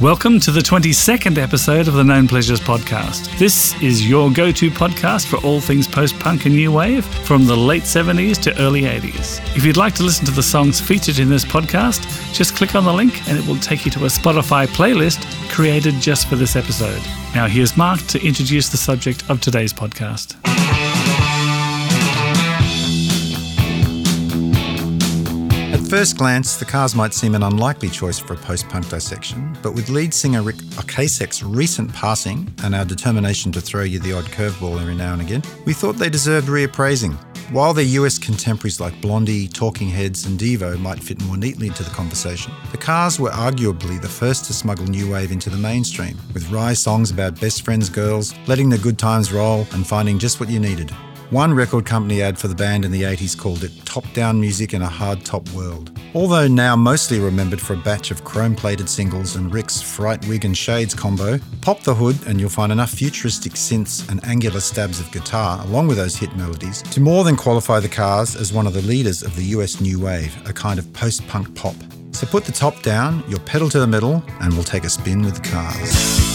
Welcome to the 22nd episode of the Known Pleasures podcast. This is your go to podcast for all things post punk and new wave from the late 70s to early 80s. If you'd like to listen to the songs featured in this podcast, just click on the link and it will take you to a Spotify playlist created just for this episode. Now, here's Mark to introduce the subject of today's podcast. At first glance, the Cars might seem an unlikely choice for a post punk dissection, but with lead singer Rick uh, Ocasek's recent passing and our determination to throw you the odd curveball every now and again, we thought they deserved reappraising. While their US contemporaries like Blondie, Talking Heads, and Devo might fit more neatly into the conversation, the Cars were arguably the first to smuggle new wave into the mainstream, with wry songs about best friends girls, letting the good times roll, and finding just what you needed. One record company ad for the band in the 80s called it top down music in a hard top world. Although now mostly remembered for a batch of chrome plated singles and Rick's fright wig and shades combo, pop the hood and you'll find enough futuristic synths and angular stabs of guitar along with those hit melodies to more than qualify the Cars as one of the leaders of the US new wave, a kind of post punk pop. So put the top down, your pedal to the metal, and we'll take a spin with the Cars.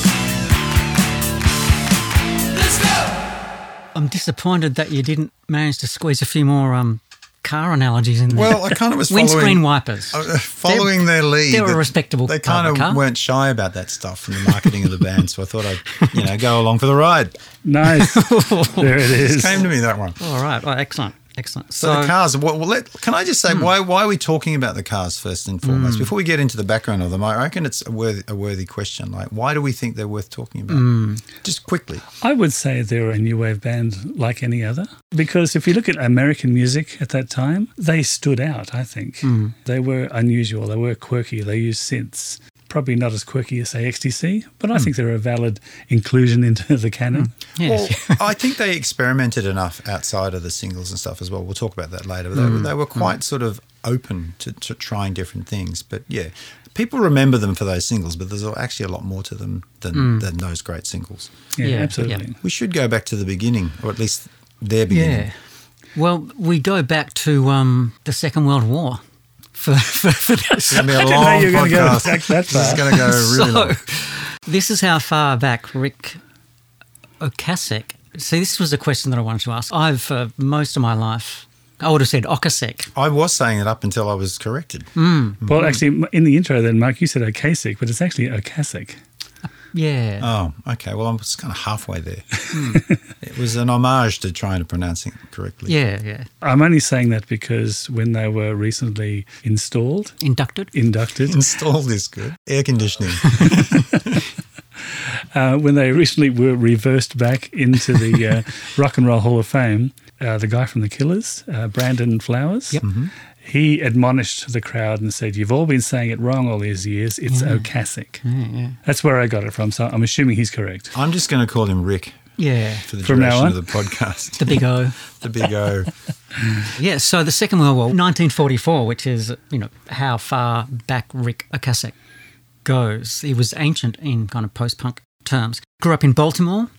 I'm disappointed that you didn't manage to squeeze a few more um, car analogies in there. Well, I kind of was windscreen wipers. Uh, following their lead. they're a respectable They kind of of car. weren't shy about that stuff from the marketing of the band, so I thought I'd, you know, go along for the ride. Nice. there it is. It Came to me that one. All right, well, excellent, excellent. So, the cars. Well, let, can I just say hmm. why why are we talking about the cars first and foremost? Hmm. Before we get into the background of them, I reckon it's a worthy, a worthy question. Like, why do we think they're worth talking about? Hmm. Just quickly. I would say they're a new wave band like any other because if you look at American music at that time, they stood out, I think. They were unusual, they were quirky, they used synths. Probably not as quirky as, say, XTC, but I hmm. think they're a valid inclusion into the canon. Hmm. yes. Well, I think they experimented enough outside of the singles and stuff as well. We'll talk about that later. But they, were- hmm. they were quite sort of open to, to trying different things. But yeah, people remember them for those singles, but there's actually a lot more to them than, than those great singles. Yeah, Yeah, absolutely. yeah. We should go back to the beginning, or at least their beginning. yeah. Well, we go back to um, the Second World War for, for, for that. It's going to be a didn't know long you were gonna go podcast. back that This is going to go really so, long. this is how far back Rick Ocasek. See, this was a question that I wanted to ask. I've, for most of my life, I would have said Okasek. I was saying it up until I was corrected. Hmm. Well, actually, in the intro, then, Mark, you said Okasik, but it's actually Okasik. Yeah. Oh, okay. Well, I was kind of halfway there. it was an homage to trying to pronounce it correctly. yeah, yeah. I'm only saying that because when they were recently installed, Inducted. inducted, Installed is good. Air conditioning. uh, when they recently were reversed back into the uh, Rock and Roll Hall of Fame, uh, the guy from the Killers, uh, Brandon Flowers, Yep. He admonished the crowd and said, "You've all been saying it wrong all these years. It's Okasik." Yeah, yeah. That's where I got it from. So I'm assuming he's correct. I'm just going to call him Rick Yeah. for the From now duration on? of the podcast. The big O. the big O. Yeah, so the Second World War, 1944, which is, you know, how far back Rick Ocasek goes. He was ancient in kind of post punk terms. Grew up in Baltimore,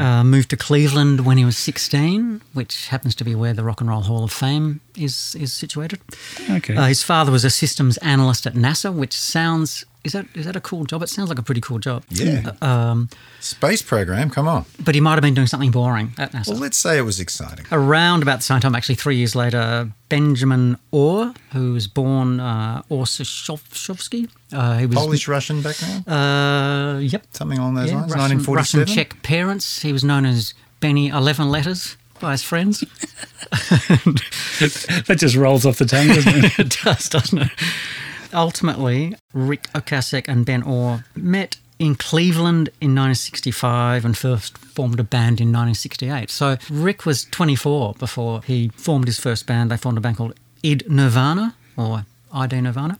uh, moved to Cleveland when he was 16, which happens to be where the Rock and Roll Hall of Fame is, is situated. Okay. Uh, his father was a systems analyst at NASA, which sounds. Is that is that a cool job? It sounds like a pretty cool job. Yeah. Um, Space program. Come on. but he might have been doing something boring at NASA. Well, let's say it was exciting. around about the same time, actually three years later, Benjamin Orr, who was born uh, Orzechowski. Uh, he was Polish Russian background. Uh, yep. Something along those Yeah, lines. Russian, 1947. Russian Czech parents. He was known as Benny Eleven Letters by his friends. that just rolls off the tongue, doesn't it? it does, doesn't it? Ultimately, Rick Ocasek and Ben Orr met in Cleveland in 1965 and first formed a band in 1968. So Rick was 24 before he formed his first band. They formed a band called Id Nirvana or ID Nirvana.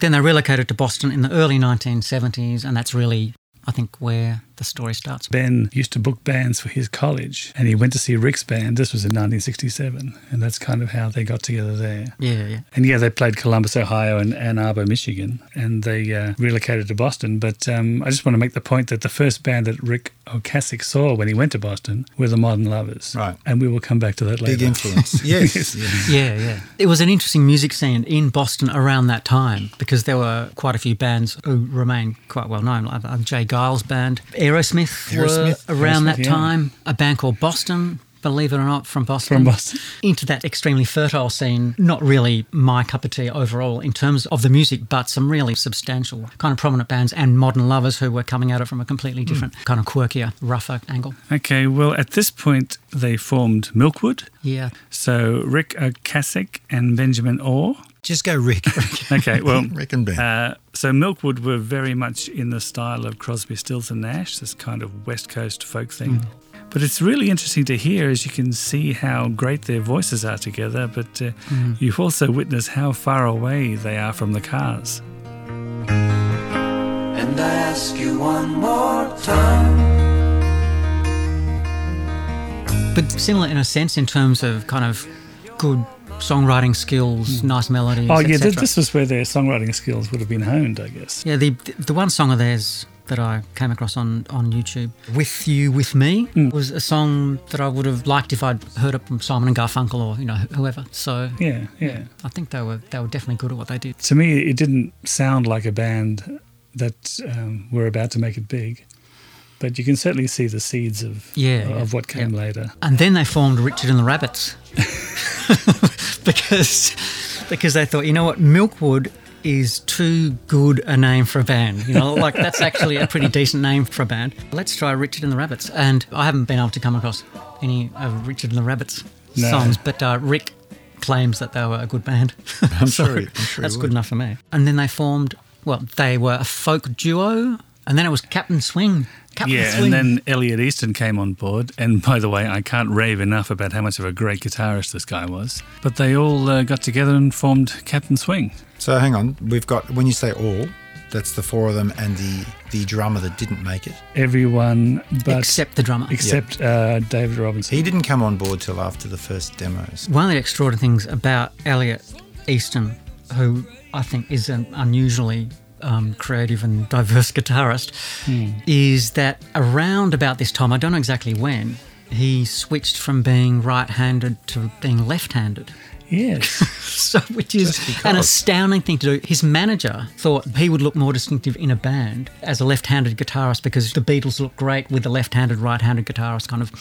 Then they relocated to Boston in the early 1970s, and that's really, I think, where the story starts. Ben used to book bands for his college and he went to see Rick's band. This was in 1967. And that's kind of how they got together there. Yeah, yeah. And yeah, they played Columbus, Ohio and Ann Arbor, Michigan. And they uh, relocated to Boston. But um, I just want to make the point that the first band that Rick Ocasek saw when he went to Boston were the Modern Lovers. Right. And we will come back to that later. Big influence. yes. yes. Yeah, yeah. It was an interesting music scene in Boston around that time because there were quite a few bands who remain quite well known. Like J. Geils' band, Aerosmith, Aerosmith. were around Aerosmith, that yeah. time. A band called Boston. Believe it or not, from Boston. From Boston. Into that extremely fertile scene. Not really my cup of tea overall in terms of the music, but some really substantial, kind of prominent bands and modern lovers who were coming at it from a completely Hmm. different, kind of quirkier, rougher angle. Okay, well, at this point, they formed Milkwood. Yeah. So Rick Ocasek and Benjamin Orr. Just go Rick. Okay, well, Rick and Ben. Uh, so Milkwood were very much in the style of Crosby, Stills and Nash, this kind of West Coast folk thing. But it's really interesting to hear as you can see how great their voices are together, but uh, you also witness how far away they are from the cars. And I ask you one more time. But similar in a sense in terms of kind of good songwriting skills, nice melodies. Oh, yeah, th- this was where their songwriting skills would have been honed, I guess. Yeah, the the one song of theirs that I came across on, on YouTube, "With You, With Me," was a song that I would have liked if I'd heard it from Simon and Garfunkel or you know whoever. So Yeah, yeah. I think they were they were definitely good at what they did. To me, it didn't sound like a band that um, were about to make it big. But you can certainly see the seeds of, Yeah, of yeah, what came yeah. later. And then they formed Richard and the Rabbits because because they thought, you know what, Milkwood is too good a name for a band. You know, like that's actually a pretty decent name for a band. Let's try Richard and the Rabbits. And I haven't been able to come across any of Richard and the Rabbits No. songs, but uh, Rick claims that they were a good band. I'm So sure I'm sure that's good enough for me. And then they formed, well, they were a folk duo, and then it was Captain Swing. Captain Yeah, Swing. and then Elliot Easton came on board. And by the way, I can't rave enough about how much of a great guitarist this guy was. But they all uh, got together and formed Captain Swing. So hang on, we've got when you say all, that's the four of them and the the drummer that didn't make it. Everyone but except the drummer. except uh, David Robinson. He didn't come on board till after the first demos. One of the extraordinary things about Elliot Easton, who I think is an unusually um, creative and diverse guitarist, is that around about this time, I don't know exactly when, he switched from being right handed to being left handed. Yes. So, which is an astounding thing to do. His manager thought he would look more distinctive in a band as a left-handed guitarist because the Beatles look great with the left-handed, right-handed guitarist kind of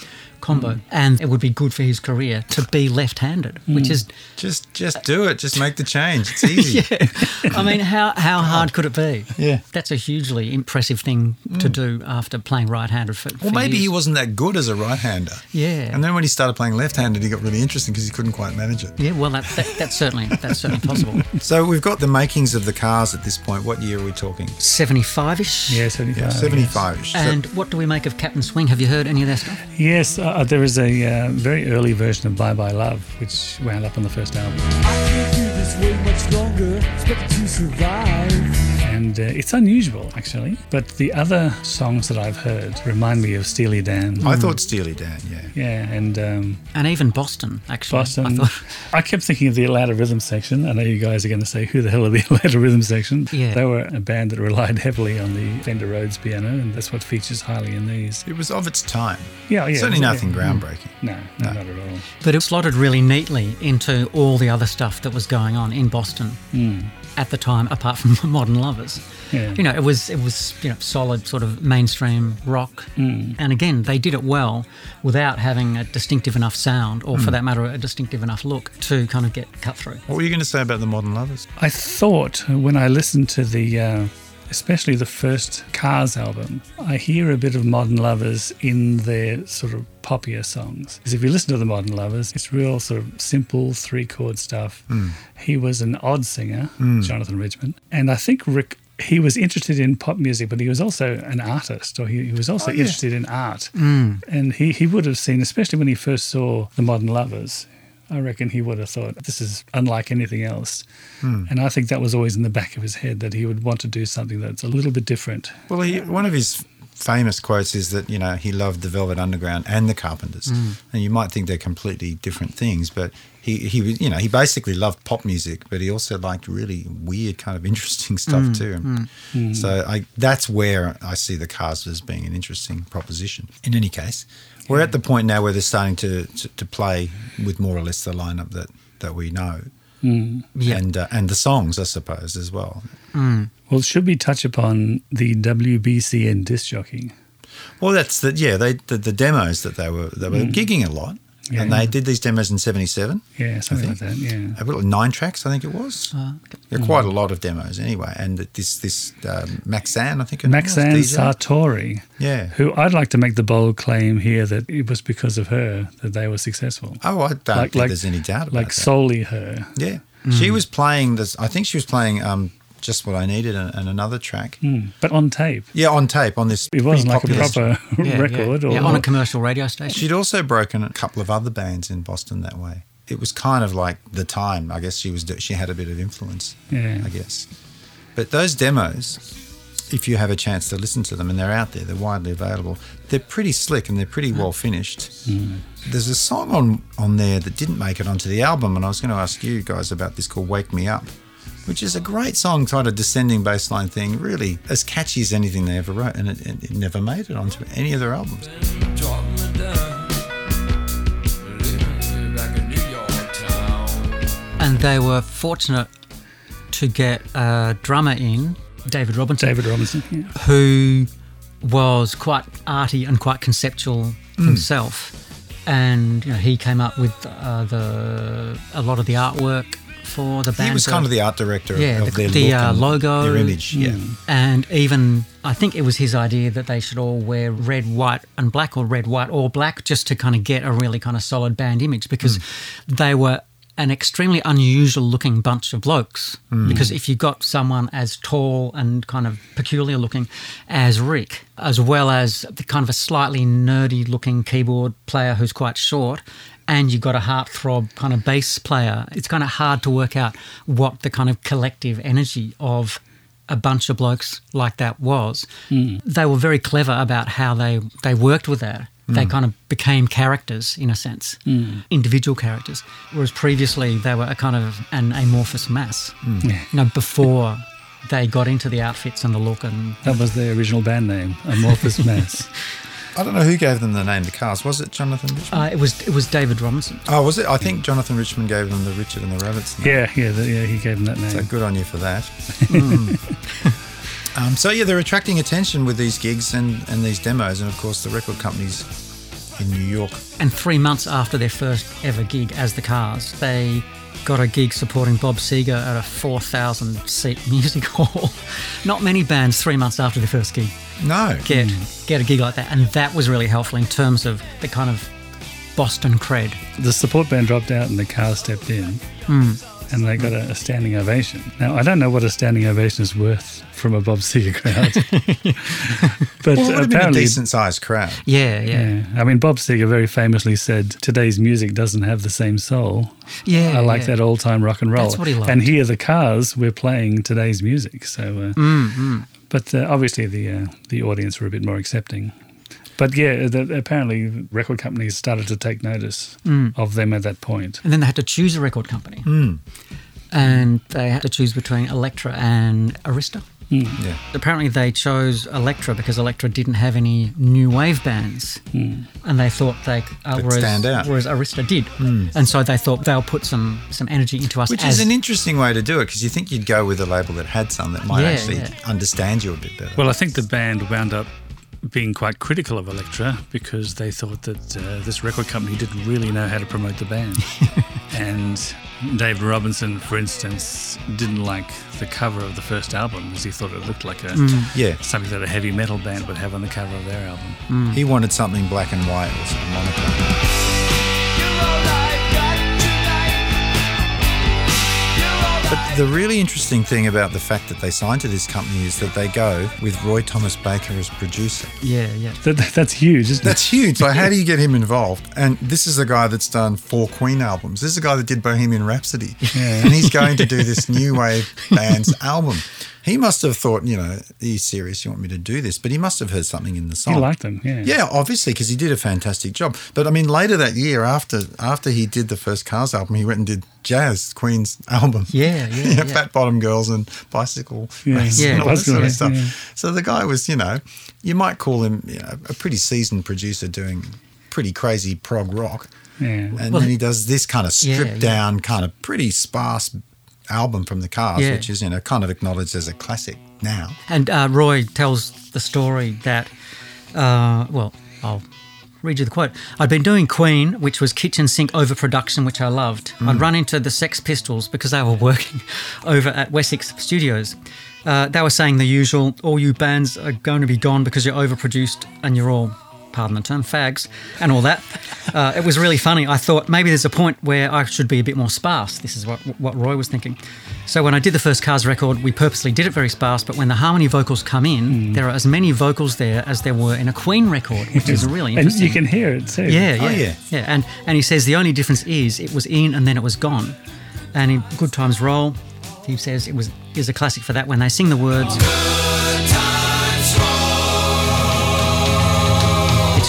combo, mm. and it would be good for his career to be left-handed, mm. which is, Just just do it. Just make the change. It's easy. I mean, how how hard could it be? Yeah. that's a hugely impressive thing to mm. do after playing right-handed for. Well, for maybe he wasn't that good as a right-hander. Yeah. And then when he started playing left-handed, he got really interesting because he couldn't quite manage it. Yeah, well, that, that, that's certainly that's certainly possible. So we've got the makings of the cars at this point. What year are we talking? Seventy-five-ish. yeah, 75. Yeah, 75-ish. So- And what do we make of Captain Swing? Have you heard any of their stuff? Yes, uh, there is a uh, very early version of Bye Bye Love, which wound up on the first album. I can't do this way much longer. Expect to survive. And uh, it's unusual, actually. But the other songs that I've heard remind me of Steely Dan. I thought Steely Dan, yeah. Yeah, and um, And even Boston, actually. Boston. I I, kept thinking of the Atlanta Rhythm Section. I know you guys are going to say, who the hell are the Atlanta Rhythm Section? Yeah. They were a band that relied heavily on the Fender Rhodes piano, and that's what features highly in these. It was of its time. Yeah, yeah. Certainly yeah. nothing groundbreaking. No, no, not at all. But it slotted really neatly into all the other stuff that was going on in Boston at the time, apart from Modern Lovers. Yeah. You know, it was it was you know solid sort of mainstream rock, and again they did it well without having a distinctive enough sound, or for that matter, a distinctive enough look to kind of get cut through. What were you going to say about the Modern Lovers? I thought when I listened to the, uh, especially the first Cars album, I hear a bit of Modern Lovers in their sort of poppier songs. Because if you listen to the Modern Lovers, it's real sort of simple three chord stuff. Hmm. He was an odd singer, hmm. Jonathan Richman, and I think Rick. He was interested in pop music, but he was also an artist, or he, he was also Oh, yeah. interested in art. Hmm. And he, he would have seen, especially when he first saw the Modern Lovers, I reckon he would have thought this is unlike anything else. And I think that was always in the back of his head that he would want to do something that's a little bit different. Well, he, one of his famous quotes is that you know he loved the Velvet Underground and the Carpenters, mm. and you might think they're completely different things, but he he was you know he basically loved pop music, but he also liked really weird kind of interesting stuff mm. too. Mm. So I that's where I see the Cars as being an interesting proposition. In any case, we're at the point now where they're starting to to, to play with more or less the lineup that that we know. Yeah. And uh, and the songs, I suppose, as well. Well, should we touch upon the WBCN disc jockey? Well, that's the yeah. They the, the demos that they were they were gigging a lot, Yeah. and they did these demos in '77. Yeah, something like that. Yeah. I've nine tracks, I think it was. Uh, There are quite a lot of demos anyway. And this this um, Maxanne, I think it was, Maxine Sartori, Yeah. who I'd like to make the bold claim here that it was because of her that they were successful. Oh, I don't think there's any doubt about that. like that. solely her. yeah, she was playing this. I think she was playing um, just what I needed and, and another track. Mm. But on tape, Yeah, on tape on this. it wasn't like a proper yeah, record. yeah. Or, Yeah, on a commercial radio station. She'd also broken a couple of other bands in Boston that way. It was kind of like the time. I guess she was she had a bit of influence. Yeah. I guess. But those demos, if you have a chance to listen to them, and they're out there, they're widely available. They're pretty slick and they're pretty well finished. There's a song on on there that didn't make it onto the album, and I was going to ask you guys about this called "Wake Me Up." Which is a great song, kind of descending bass line thing, really as catchy as anything they ever wrote, and it, it, it never made it onto any of their albums. Drop me down. Leave me back in New York town. and they were fortunate to get a drummer in, David Robinson, David Robinson. Yeah. who was quite arty and quite conceptual Mm. himself. And you know, he came up with uh, the a lot of the artwork for the band. He was kind of the art director Yeah, of the- their the, uh, and logo. their image. Yeah, mm. And even, I think it was his idea that they should all wear red, white, and black, or red, white, or black, just to kind of get a really kind of solid band image because mm. they were an extremely unusual looking bunch of blokes. Mm. Because if you got someone as tall and kind of peculiar looking as Rick, as well as the kind of a slightly nerdy looking keyboard player who's quite short, and you've got a heartthrob kind of bass player, it's kind of hard to work out what the kind of collective energy of a bunch of blokes like that was. Hmm. They were very clever about how they, they worked with that. They hmm. kind of became characters in a sense, hmm. individual characters. Whereas previously they were a kind of an amorphous mass. You know, before they got into the outfits and the look and That was their original band name, Amorphous Mass. I don't know who gave them the name the Cars. Was it Jonathan Richman? uh, it was it was David Robinson. oh, was it? I think Jonathan Richman gave them the Richard and the Rabbits. name. yeah, yeah, the, yeah. He gave them that name. So good on you for that. um, so yeah, they're attracting attention with these gigs and, and these demos, and of course the record companies in New York. And three months after their first ever gig as the Cars, they got a gig supporting Bob Seger at a 4,000 seat music hall. Not many bands three months after their first gig No, get hmm. get a gig like that, and that was really helpful in terms of the kind of Boston cred. the support band dropped out and the car stepped in hmm. And they got a, a standing ovation. Now, I don't know what a standing ovation is worth from a Bob Seger crowd. but well, it would have been a decent sized crowd. Yeah, yeah, yeah. I mean, Bob Seger very famously said, Today's music doesn't have the same soul. yeah. I like yeah. that old time rock and roll. That's what he loved. And here, the cars, we're playing today's music. So, uh, Mm, but uh, obviously, the uh, the audience were a bit more accepting. But yeah, the, apparently, record companies started to take notice Mm. of them at that point. And then they had to choose a record company, Hmm. and they had to choose between Elektra and Arista. Yeah. Apparently, they chose Elektra because Elektra didn't have any new wave bands, and they thought they uh, whereas, stand out. whereas Arista did, and so they thought they'll put some some energy into us. Which as, is an interesting way to do it because you think you'd go with a label that had some that might Yeah, actually yeah. understand you a bit better. Well, I think the band wound up being quite critical of Elektra because they thought that uh, this record company didn't really know how to promote the band. and Dave Robinson, for instance, didn't like the cover of the first album because he thought it looked like a yeah, something that a heavy metal band would have on the cover of their album. he wanted something black and white or sort But The really interesting thing about the fact that they signed to this company is that they go with Roy Thomas Baker as producer. Yeah, yeah. That, that's huge, isn't That's huge. Like, how do you get him involved? And this is a guy that's done four Queen albums. This is a guy that did Bohemian Rhapsody. And he's going to do this new wave band's album. He must have thought, you know, are you serious? You want me to do this? But he must have heard something in the song. He liked them, yeah. Yeah, obviously, because he did a fantastic job. But I mean, later that year, after after he did the first Cars album, he went and did Jazz Queen's album. Yeah, yeah, yeah. Fat Bottom Girls and Bicycle Yeah. Race Yeah. and all that sort of stuff. Yeah. So the guy was, you know, you might call him you know, a pretty seasoned producer doing pretty crazy prog rock. Yeah. And Well, then he does this kind of Yeah, stripped yeah. down, kind of pretty sparse album from the Cars, Yeah. which is, you know, kind of acknowledged as a classic now. And uh, Roy tells the story that, uh, well, I'll read you the quote. I'd been doing Queen, which was kitchen sink overproduction, which I loved. I'd run into the Sex Pistols because they were working over at Wessex Studios. Uh, they were saying the usual, all you bands are going to be gone because you're overproduced and you're all, pardon the term, fags and all that. Uh, it was really funny. I thought maybe there's a point where I should be a bit more sparse. This is what, what Roy was thinking. So when I did the first Cars record, we purposely did it very sparse, but when the harmony vocals come in, there are as many vocals there as there were in a Queen record, which is really interesting. And interesting. you can hear it too. Yeah, yeah, Oh, yeah. yeah. And and he says the only difference is it was in and then it was gone. And in Good Times Roll, he says it was is a classic for that when they sing the words.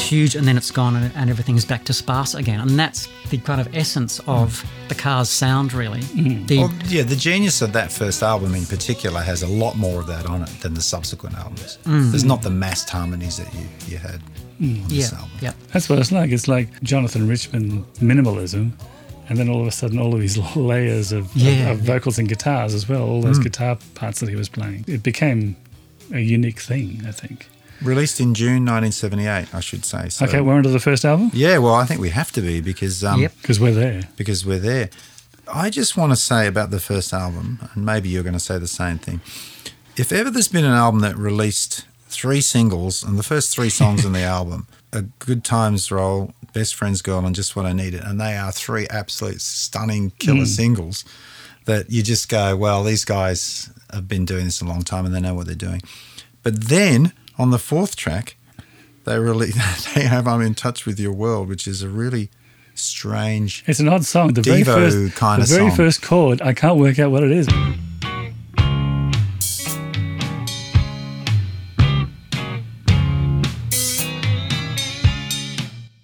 Huge and then it's gone and, and everything's back to sparse again. And that's the kind of essence of the car's sound, really. Mm. The, Well, yeah, the genius of that first album in particular has a lot more of that on it than the subsequent albums. Mm. There's not the massed harmonies that you, you had on mm. this yeah, album. yeah. That's what it's like. It's like Jonathan Richman minimalism, and then all of a sudden, all of these layers of, of- Yeah. of, vocals and guitars as well, all those guitar parts that he was playing. It became a unique thing, I think. Released in June 1978, I should say. So, Okay, we're on to the first album Yeah, well, I think we have to be because um, Yep. because we're there. because we're there. I just want to say about the first album, and maybe you're going to say the same thing. If ever there's been an album that released three singles and the first three songs in the album, A Good Times Roll, Best Friends Girl, and Just What I Needed, and they are three absolute stunning killer singles that you just go, well, these guys have been doing this a long time and they know what they're doing. But then on the fourth track, they really they have I'm in touch with your world, which is a really strange It's an odd song. The very first, kinda the very song. first chord, I can't work out what it is.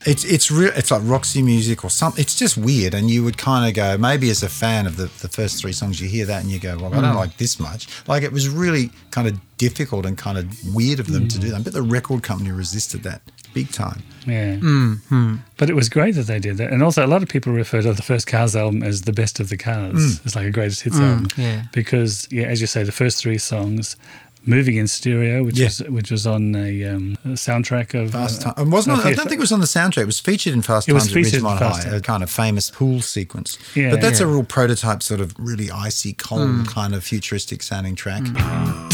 It's it's real. It's like Roxy music or something. It's just weird, and you would kind of go maybe as a fan of the, the first three songs, you hear that and you go, well, I Mm. don't like this much. Like it was really kind of difficult and kind of weird of them to Mm. do that. But the record company resisted that big time. Yeah. Mm-hmm. But it was great that they did that. And also, a lot of people refer to the first Cars album as the best of the Cars. It's like a greatest hits album. yeah. Because, yeah, as you say, the first three songs, Moving in Stereo, which Yeah. was which was on a, um, a soundtrack of. Fast uh, Time. Wasn't. uh, on- I don't think it was on the soundtrack. It was featured in Fast It was Times at featured in Ridgemont Fast High, Time. a kind of famous pool sequence. Yeah. but that's a real prototype, sort of really icy, cold, kind of futuristic sounding track. I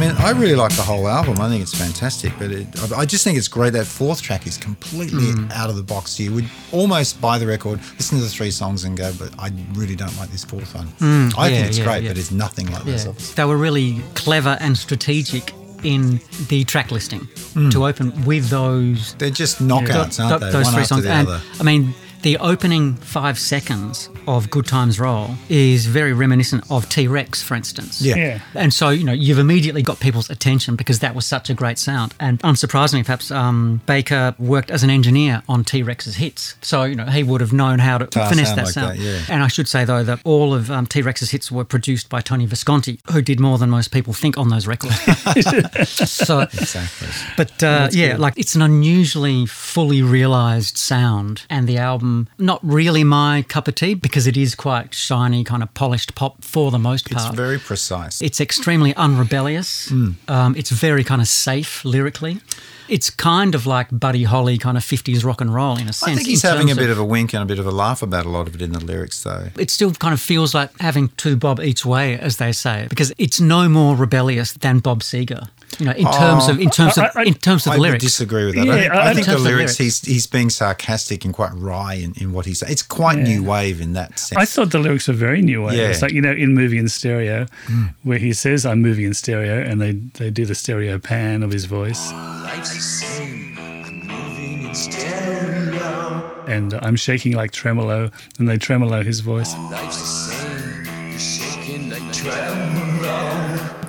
mean, I really like the whole album. I think it's fantastic, but it, I I just think it's great. That fourth track is completely hmm. out of the box. You would almost buy the record, listen to the three songs, and go, "But I really don't like this fourth one." Hmm. I yeah, think it's yeah, great, yeah. but it's nothing like this. Yeah, obviously. they were really clever and strategic in the track listing hmm. to open with those They're just knockouts, th- aren't th- they? those One three songs. the and. I mean, the opening five seconds of Good Times Roll is very reminiscent of T Rex, for instance. Yeah. Yeah. And so, you know, you've immediately got people's attention because that was such a great sound. And unsurprisingly, perhaps um, Baker worked as an engineer on T Rex's hits. So, you know, he would have known how to To finesse sound that like sound. that, yeah. And I should say, though, that all of um, T Rex's hits were produced by Tony Visconti, who did more than most people think on those records. so, Exactly. but uh, yeah, like it's an unusually fully realized sound, and the album not really my cup of tea because it is quite shiny, kind of polished pop for the most part. It's very precise. It's extremely unrebellious. Um, it's very kind of safe lyrically. It's kind of like Buddy Holly kind of 50s rock and roll in a sense. I think he's having a bit of a wink and a bit of a laugh about a lot of it in the lyrics, though. it still kind of feels like having two Bob each way, as they say, because it's no more rebellious than Bob Seger. You know, in terms of in oh, terms of I- I- in terms of I the would lyrics. disagree with that. Yeah, I think, I- I think the terms the lyrics, lyrics. he's he's being sarcastic and quite wry in, in what he's saying. It's quite new wave in that sense. I thought the lyrics were very new wave. Yeah. It's like, you know, in Moving in Stereo, hmm. where he says, I'm moving in stereo, and they, they do the stereo pan of his voice. Life's the same. I'm moving in stereo. And I'm shaking like tremolo, and they tremolo his voice. Life's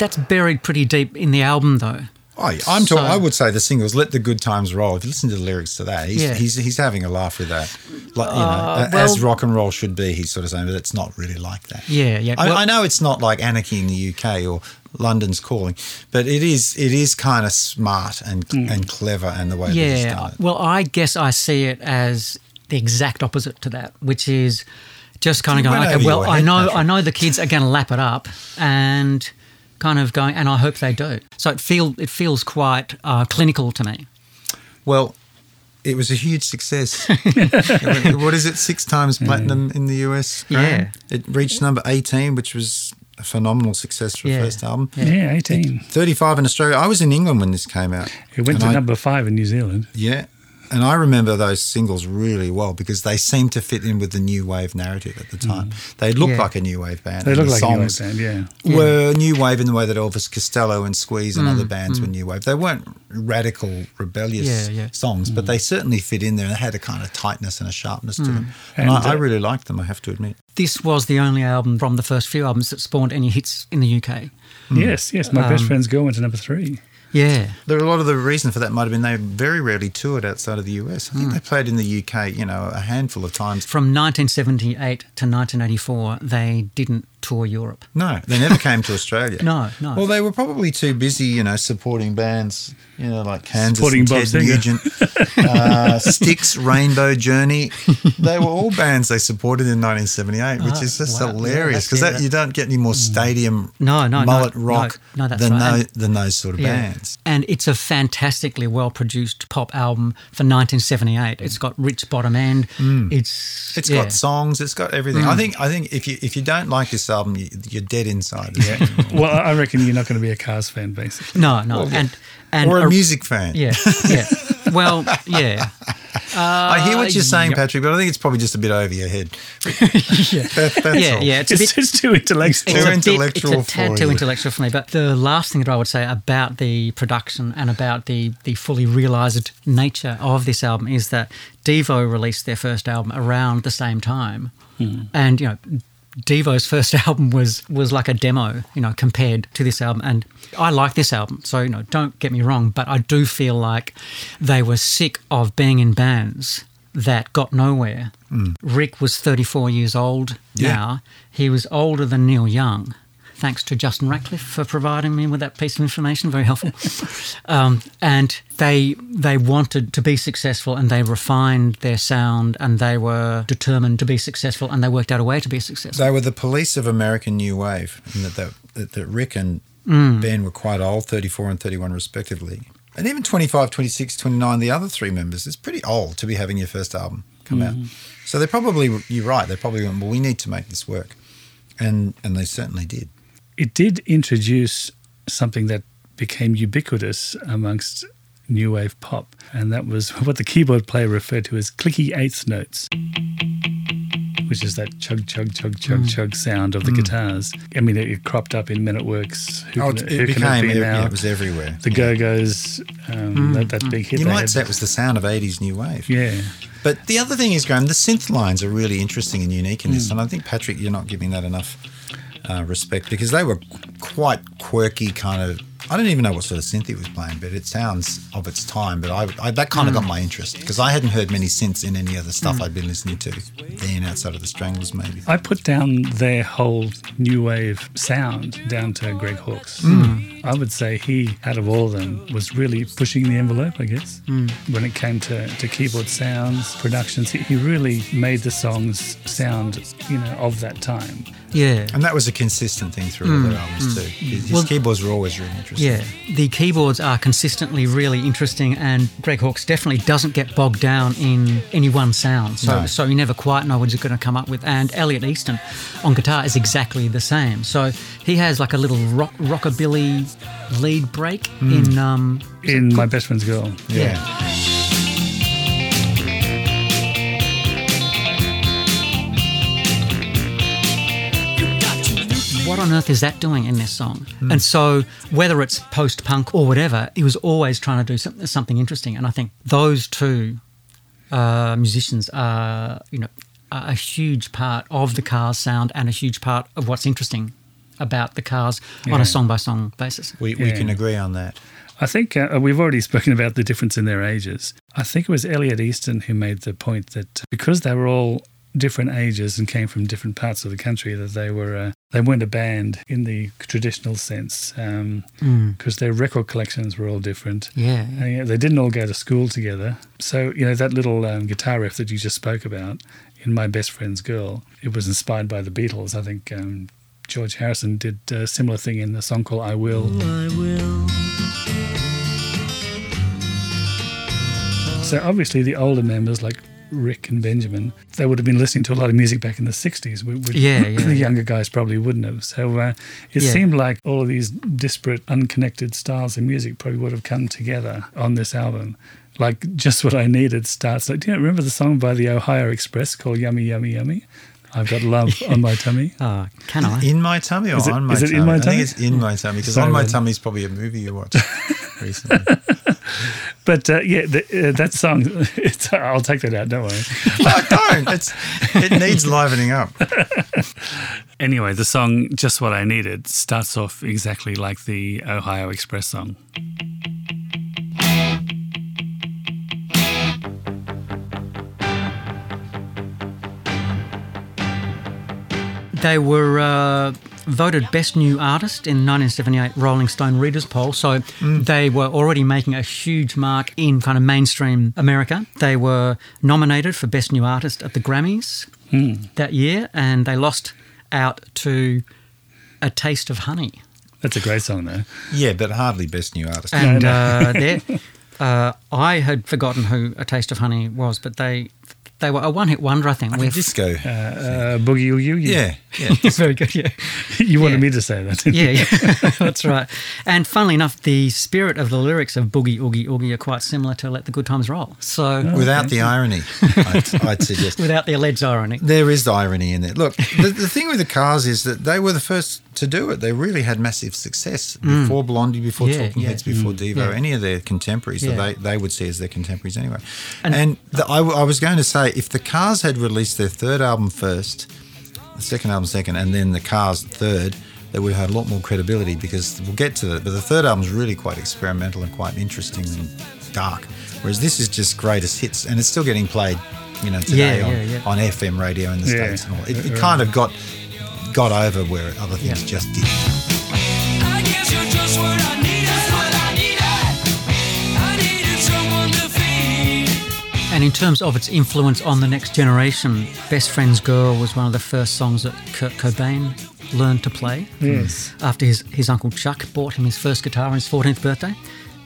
That's buried pretty deep in the album, though. I, I'm So- talking. I would say the singles "Let the Good Times Roll." If you listen to the lyrics to that, he's Yeah. he's, he's having a laugh with that, like you know, Uh, a- as rock and roll should be. He's sort of saying, but it's not really like that. Yeah, yeah. I, Well- I know it's not like Anarchy in the UK or London's Calling, but it is it is kind of smart and and clever and the way that he's Yeah. done it. Well, I guess I see it as the exact opposite to that, which is just kind of going, okay, well, I know, I know the kids are going to lap it up, and kind of going, and I hope they do. So it feel it feels quite uh, clinical to me. Well, it was a huge success. what is it? Six times platinum in the US. Graham? Yeah. It reached number 18, which was a phenomenal success for Yeah. a first album. Yeah, 18. 35 in Australia. I was in England when this came out. It went to I- number five in New Zealand. Yeah. And I remember those singles really well because they seemed to fit in with the new wave narrative at the time. They looked Mm. Yeah. like a new wave band. They and look the like a new wave band, yeah. Were new wave in the way that Elvis Costello and Squeeze and Mm, other bands were new wave. They weren't radical, rebellious Yeah, yeah. songs, Mm. but they certainly fit in there and they had a kind of tightness and a sharpness to them. And, And, I, I uh, really liked them, I have to admit. This was the only album from the first few albums that spawned any hits in the UK. Yes, yes. My Um, best friend's girl went to number three. Yeah. There a lot of the reason for that might have been they very rarely toured outside of the US. I think Hmm. they played in the UK, you know, a handful of times. From 1978 to 1984, they didn't tour Europe. No, they never came to Australia. No, no. Well, they were probably too busy, you know, supporting bands, you know, like Kansas Supporting and Bob Ted Seger. Nugent, uh, Styx, Rainbow Journey. They were all bands they supported in 1978, which Ah, is just wow. Hilarious because yeah, that, that- you don't get any more stadium No, no, no, mullet no, rock no, that's than, right. tho- than those sort of bands. And it's a fantastically well produced pop album for 1978. It's got rich bottom end. It's It's yeah. Mm. got songs. It's got everything. I think. I think if you if you don't like this album, you, you're dead inside. Yeah. Well, I reckon you're not going to be a Cars fan, basically. no, no, and and or a a- music fan. Yeah, yeah. Well, yeah, I hear what you're uh, saying, yep. Patrick, but I think it's probably just a bit over your head. yeah, That, that's yeah, all. yeah. It's a It's, bit it's too intellectual. Too it's a intellectual bit, it's a tad too you. intellectual for me. But the last thing that I would say about the production and about the the fully realised nature of this album is that Devo released their first album around the same time, hmm. and you know. Devo's first album was was like a demo, you know, compared to this album. And I like this album, so you know, don't get me wrong, but I do feel like they were sick of being in bands that got nowhere. Mm. Rick was 34 years old Yeah. now. He was older than Neil Young. Thanks to Justin Ratcliffe for providing me with that piece of information, very helpful. um, and they they wanted to be successful, and they refined their sound, and they were determined to be successful, and they worked out a way to be successful. They were the police of American New Wave, and that, that, that, Rick and Mm. Ben were quite old, 34 and 31 respectively. And even 25, 26, 29, the other three members, it's pretty old to be having your first album come out. So they probably, you're right, they probably went, well, we need to make this work. And, and they certainly did. It did introduce something that became ubiquitous amongst new wave pop, and that was what the keyboard player referred to as clicky eighth notes, which is that chug, chug, chug, chug, chug sound of the guitars. I mean, it, it cropped up in Men at Work's Who Oh, Can, it, Who it became, Be it, Now? yeah, it was everywhere. the Go Go's, um, that, that big hit. You might had. say it was the sound of 80s New Wave. Yeah. But the other thing is, Graham, the synth lines are really interesting and unique in this. Hmm. And I think, Patrick, you're not giving that enough uh, respect because they were quite quirky, kind of. I don't even know what sort of synth he was playing, but it sounds of its time. But I, I that kind of Hmm. got my interest because I hadn't heard many synths in any other stuff I'd been listening to then outside of the Stranglers, maybe. I put down their whole new wave sound down to Greg Hawkes. I would say he, out of all of them, was really pushing the envelope, I guess. When it came to, to keyboard sounds, productions, he, he really made the songs sound, you know, of that time. Yeah. And that was a consistent thing through all hmm. their albums hmm. too. His, his Well- keyboards were always really interesting. Yeah, the keyboards are consistently really interesting, and Greg Hawkes definitely doesn't get bogged down in any one sound. So, No. so you never quite know what he's going to come up with. And Elliot Easton on guitar is exactly the same. So he has like a little rock, rockabilly lead break hmm. in um, In My Best Friend's Girl. Yeah. What on earth is that doing in this song? And so, whether it's post punk or whatever, he was always trying to do some, something interesting. And I think those two uh, musicians are, you know, are a huge part of the Cars sound and a huge part of what's interesting about the Cars on a song by song basis. We, we Yeah. can agree on that. I think uh, we've already spoken about the difference in their ages. I think it was Elliot Easton who made the point that because they were all different ages and came from different parts of the country, that they were uh, they weren't a band in the traditional sense because their record collections were all different. Yeah. Uh, yeah, they didn't all go to school together. So, you know, that little um, guitar riff that you just spoke about in My Best Friend's Girl, it was inspired by the Beatles. I think um, George Harrison did a similar thing in the song called I Will. I will. So, obviously, the older members like Rick and Benjamin, they would have been listening to a lot of music back in the 60s, which which Yeah, yeah, the younger guys probably wouldn't have. So, uh, it Yeah. seemed like all of these disparate, unconnected styles of music probably would have come together on this album. Like Just What I Needed starts like, do you remember the song by the Ohio Express called Yummy, Yummy, Yummy? I've got love on my tummy. Oh, can I? In my tummy or Is it- on my is it tummy? in my I tummy? think it's in my tummy because on my tummy is probably a movie you watched recently. But uh, yeah, the, uh, that song, it's, I'll take that out, don't worry. no, don't. It's, it needs livening up. Anyway, the song Just What I Needed starts off exactly like the Ohio Express song. They were uh, voted Best New Artist in 1978 Rolling Stone Readers Poll. So they were already making a huge mark in kind of mainstream America. They were nominated for Best New Artist at the Grammys that year, and they lost out to A Taste of Honey. That's a great song, though. Yeah, but hardly best new artist. And uh, uh, I had forgotten who A Taste of Honey was, but they they were a one hit wonder, I think. Like with- disco. Uh, Boogie Oogie Oogie. yeah, yeah. It's very good, yeah. You wanted Yeah. me to say that. didn't? Yeah, yeah. that's right. And funnily enough, the spirit of the lyrics of Boogie Oogie Oogie are quite similar to Let the Good Times Roll. So, Without the irony, I'd, I'd suggest. without the alleged irony. There is the irony in it. Look, the, the thing with the Cars is that they were the first to do it. They really had massive success before Blondie, before Mm. Yeah, Talking yeah. Heads, before Devo, Yeah. any of their contemporaries Yeah. that they, they would see as their contemporaries anyway. And- And, the, I, w- I was going to say, if the Cars had released their third album first, the second album second, and then the Cars third, they would have had a lot more credibility because we'll get to that. But the third album is really quite experimental and quite interesting and dark. Whereas this is just greatest hits, and it's still getting played, you know, today Yeah, on, yeah, yeah. on FM radio in the Yeah. states and all. It, it kind of got got over where other things Yeah. just did. And in terms of its influence on the next generation, Best Friend's Girl was one of the first songs that Kurt Cobain learned to play. Yes. After his, his uncle Chuck bought him his first guitar on his 14th birthday.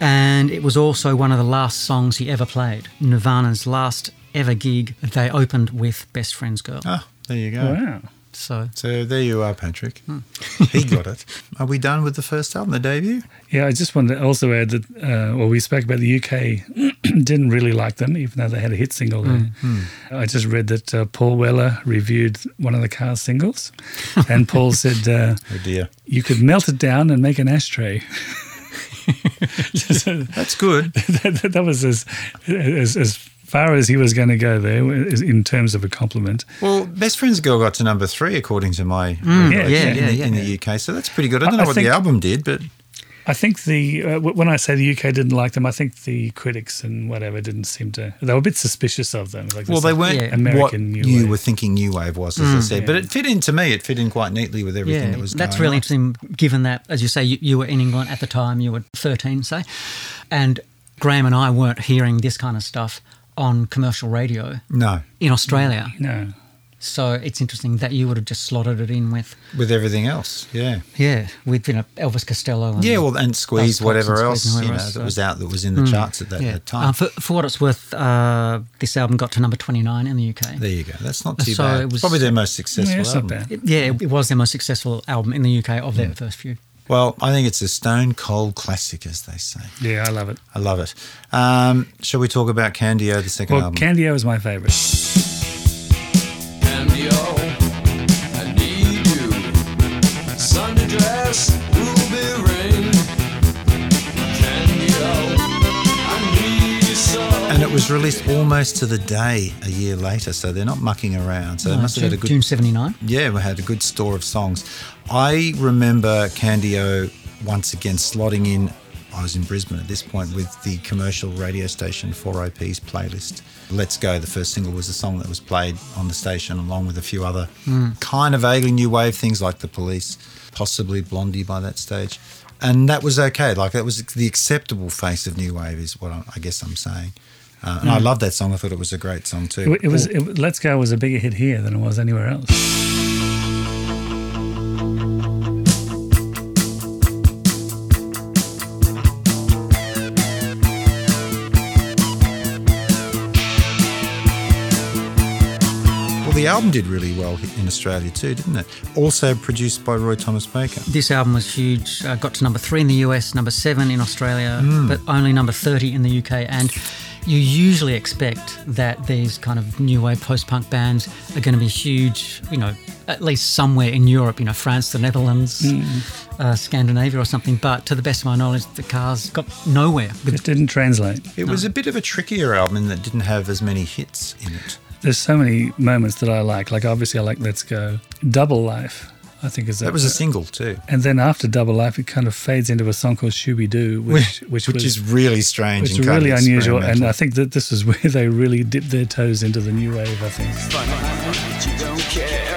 And it was also one of the last songs he ever played. Nirvana's last ever gig, they opened with Best Friend's Girl. Ah, there you go. Wow. So So there you are, Patrick. Hmm. he got it. Are we done with the first album, the debut? Yeah, I just wanted to also add that, uh, well, we spoke about the UK didn't really like them, even though they had a hit single there. I just read that uh, Paul Weller reviewed one of the Cars singles, and Paul said, uh, Oh dear. you could melt it down and make an ashtray. That's good. that, that was as, as as far as he was going to go there in terms of a compliment. Well, Best Friends Girl got to number three according to my Yeah, recollection yeah, in, yeah, the, yeah. in the UK. So that's pretty good. I don't I- know I what think- the album did, but I think the uh, when I say the UK didn't like them, I think the critics and whatever didn't seem to. They were a bit suspicious of them. Like well, this they weren't Yeah. what American new you were thinking New Wave was, as I said. But it fit in to me. It fit in quite neatly with everything yeah, that was. that's going really on. interesting given that, as you say, you, you were in England at the time, you were 13, say, and Graham and I weren't hearing this kind of stuff on commercial radio No, in Australia. No. So it's interesting that you would have just slotted it in with, with everything else. Yeah. yeah, with you know Elvis Costello. And Yeah, well, and squeeze Pops and whatever Squeeze else and you know else, that so- was out that was in the charts at that, yeah. that time. Uh, for, for what it's worth, uh, this album got to number 29 in the UK. there you go. That's not too So bad. it was- Probably their most successful Yeah, it's not album. bad. It- yeah, it, it was their most successful album in the UK of their first few. Well, I think it's a stone cold classic, as they say. Yeah, I love it. I love it. Um, shall we talk about Candy-O, the second Well, album? Candy-O is my favorite. Candy-O, was released almost to the day a year later, so they're not mucking around. So they Uh, must have had a good June 79. Yeah, we had a good store of songs. I remember Candy-O once again slotting in. I was in Brisbane at this point with the commercial radio station 4OP's playlist. Let's Go, the first single, was the song that was played on the station, along with a few other kind of vaguely new wave things like The Police, possibly Blondie by that stage. And that was okay. Like, that was the acceptable face of new wave, is what I, I guess I'm saying. Uh, and I love that song. I thought it was a great song too. It, it was it, Let's Go was a bigger hit here than it was anywhere else. Well, the album did really well in Australia too, didn't it? Also produced by Roy Thomas Baker. This album was huge. Uh, got to number three in the US, number seven in Australia, Hmm. but only number 30 in the UK. And you usually expect that these kind of new wave post punk bands are going to be huge, you know, at least somewhere in Europe, you know, France, the Netherlands, uh, Scandinavia or something. But to the best of my knowledge, the cars got nowhere. It didn't translate. It was a bit of a trickier album in that didn't have as many hits in it. There's so many moments that I like. Like obviously, I like Let's Go. Double Life, I think is That that was a uh, single too, And then after Double Life, it kind of fades into a song called Shoo Be Doo, which which, which was is really strange which and is kind really of unusual. And. I think that this is where they really dipped their toes into the new wave. I think.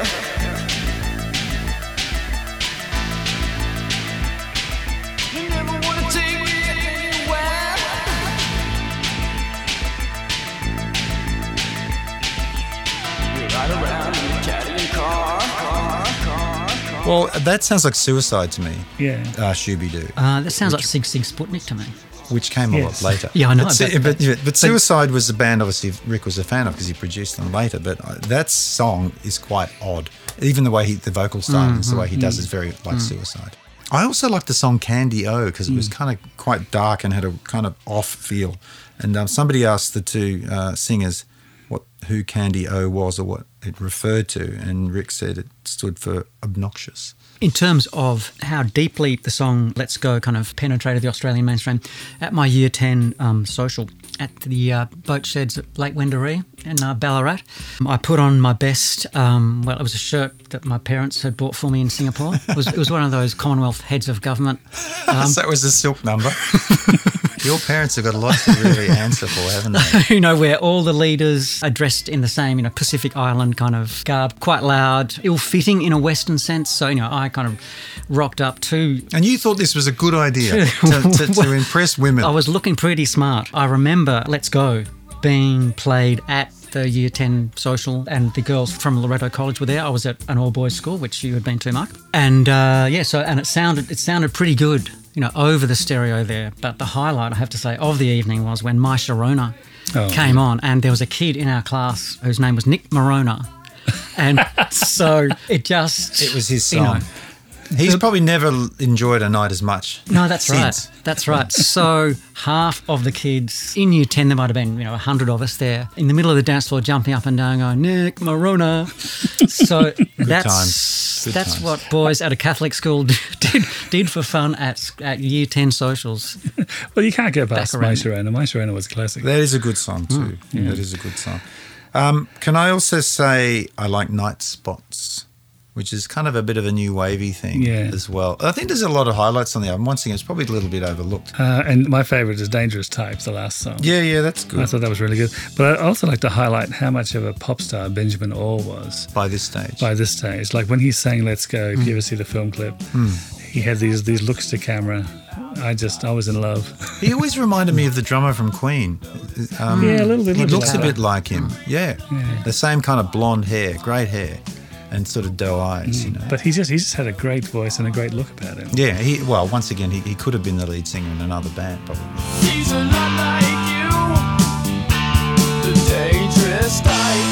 Well, that sounds like suicide to me. Yeah. Uh, Shoo Be Doo, Uh, that sounds like Sigue Sigue Sputnik to me. which came a lot later. Yeah, I know, But, Su- but- but, but, but Suicide was a band obviously Ric was a fan of because he produced them later. But uh, that song is quite odd. Even the way he, the vocal stylings, the way he Mm-hmm. does is very like Suicide. I also like the song Candy-O because it Mm. was kind of quite dark and had a kind of off feel. And um, somebody asked the two uh, singers what who Candy-O was or what it referred to, and Ric said it stood for obnoxious. In terms of how deeply the song Let's Go kind of penetrated the Australian mainstream, at my year 10 um, social at the uh, boat sheds at Lake Wendouree in uh, Ballarat, I put on my best, um, well, it was a shirt that my parents had bought for me in Singapore. It was, it was one of those Commonwealth heads of government. Um, so it was a silk number. Your parents have got a lot to really answer for, haven't they? you know, where all the leaders are dressed in the same, you know, Pacific Island kind of garb, quite loud, ill fitting in a Western sense. So, you know, I kind of rocked up too. And you thought this was a good idea to, to, to impress women. I was looking pretty smart. I remember Let's Go being played at the year 10 social and the girls from Loreto College were there. I was at an all boys school, which you had been to, Mark. And uh, yeah, so, and it sounded, it sounded pretty good, you know, over the stereo there. But the highlight, I have to say, of the evening was when My Sharona Oh, came on and there was a kid in our class whose name was Nick Morona. And so it just. it was his you know, song. He's probably never enjoyed a night as much. No, that's since. right. That's right. So half of the kids in year 10, there might have been, you know, 100 of us there in the middle of the dance floor jumping up and down going, Nick, Morona. So that's, times. Good that's times. what boys at a Catholic school did, did for fun at, at year 10 socials. Well, you can't go past Back My around. Sharona. My Sharona was classic. That is a good song too. That is a good song. Um, can I also say I like Nightspots, which is kind of a bit of a new wavy thing Yeah. as well. I think there's a lot of highlights on the album. Once again, it's probably a little bit overlooked. Uh, and my favorite is Dangerous Type, the last song. Yeah, yeah, that's good. I thought that was really good. But I'd also like to highlight how much of a pop star Benjamin Orr was by this stage. by this stage. Like when he sang Let's Go, if you ever see the film clip, he had these these looks to camera I just I was in love. He always reminded me of the drummer from Queen. Um, Yeah, a little bit He like looks a bit like him. Yeah. The same kind of blonde hair, great hair, and sort of doe eyes, you know. But he just he just had a great voice and a great look about him. yeah, he well, once again, he, he could have been the lead singer in another band, probably. She's a lot like you, the dangerous type.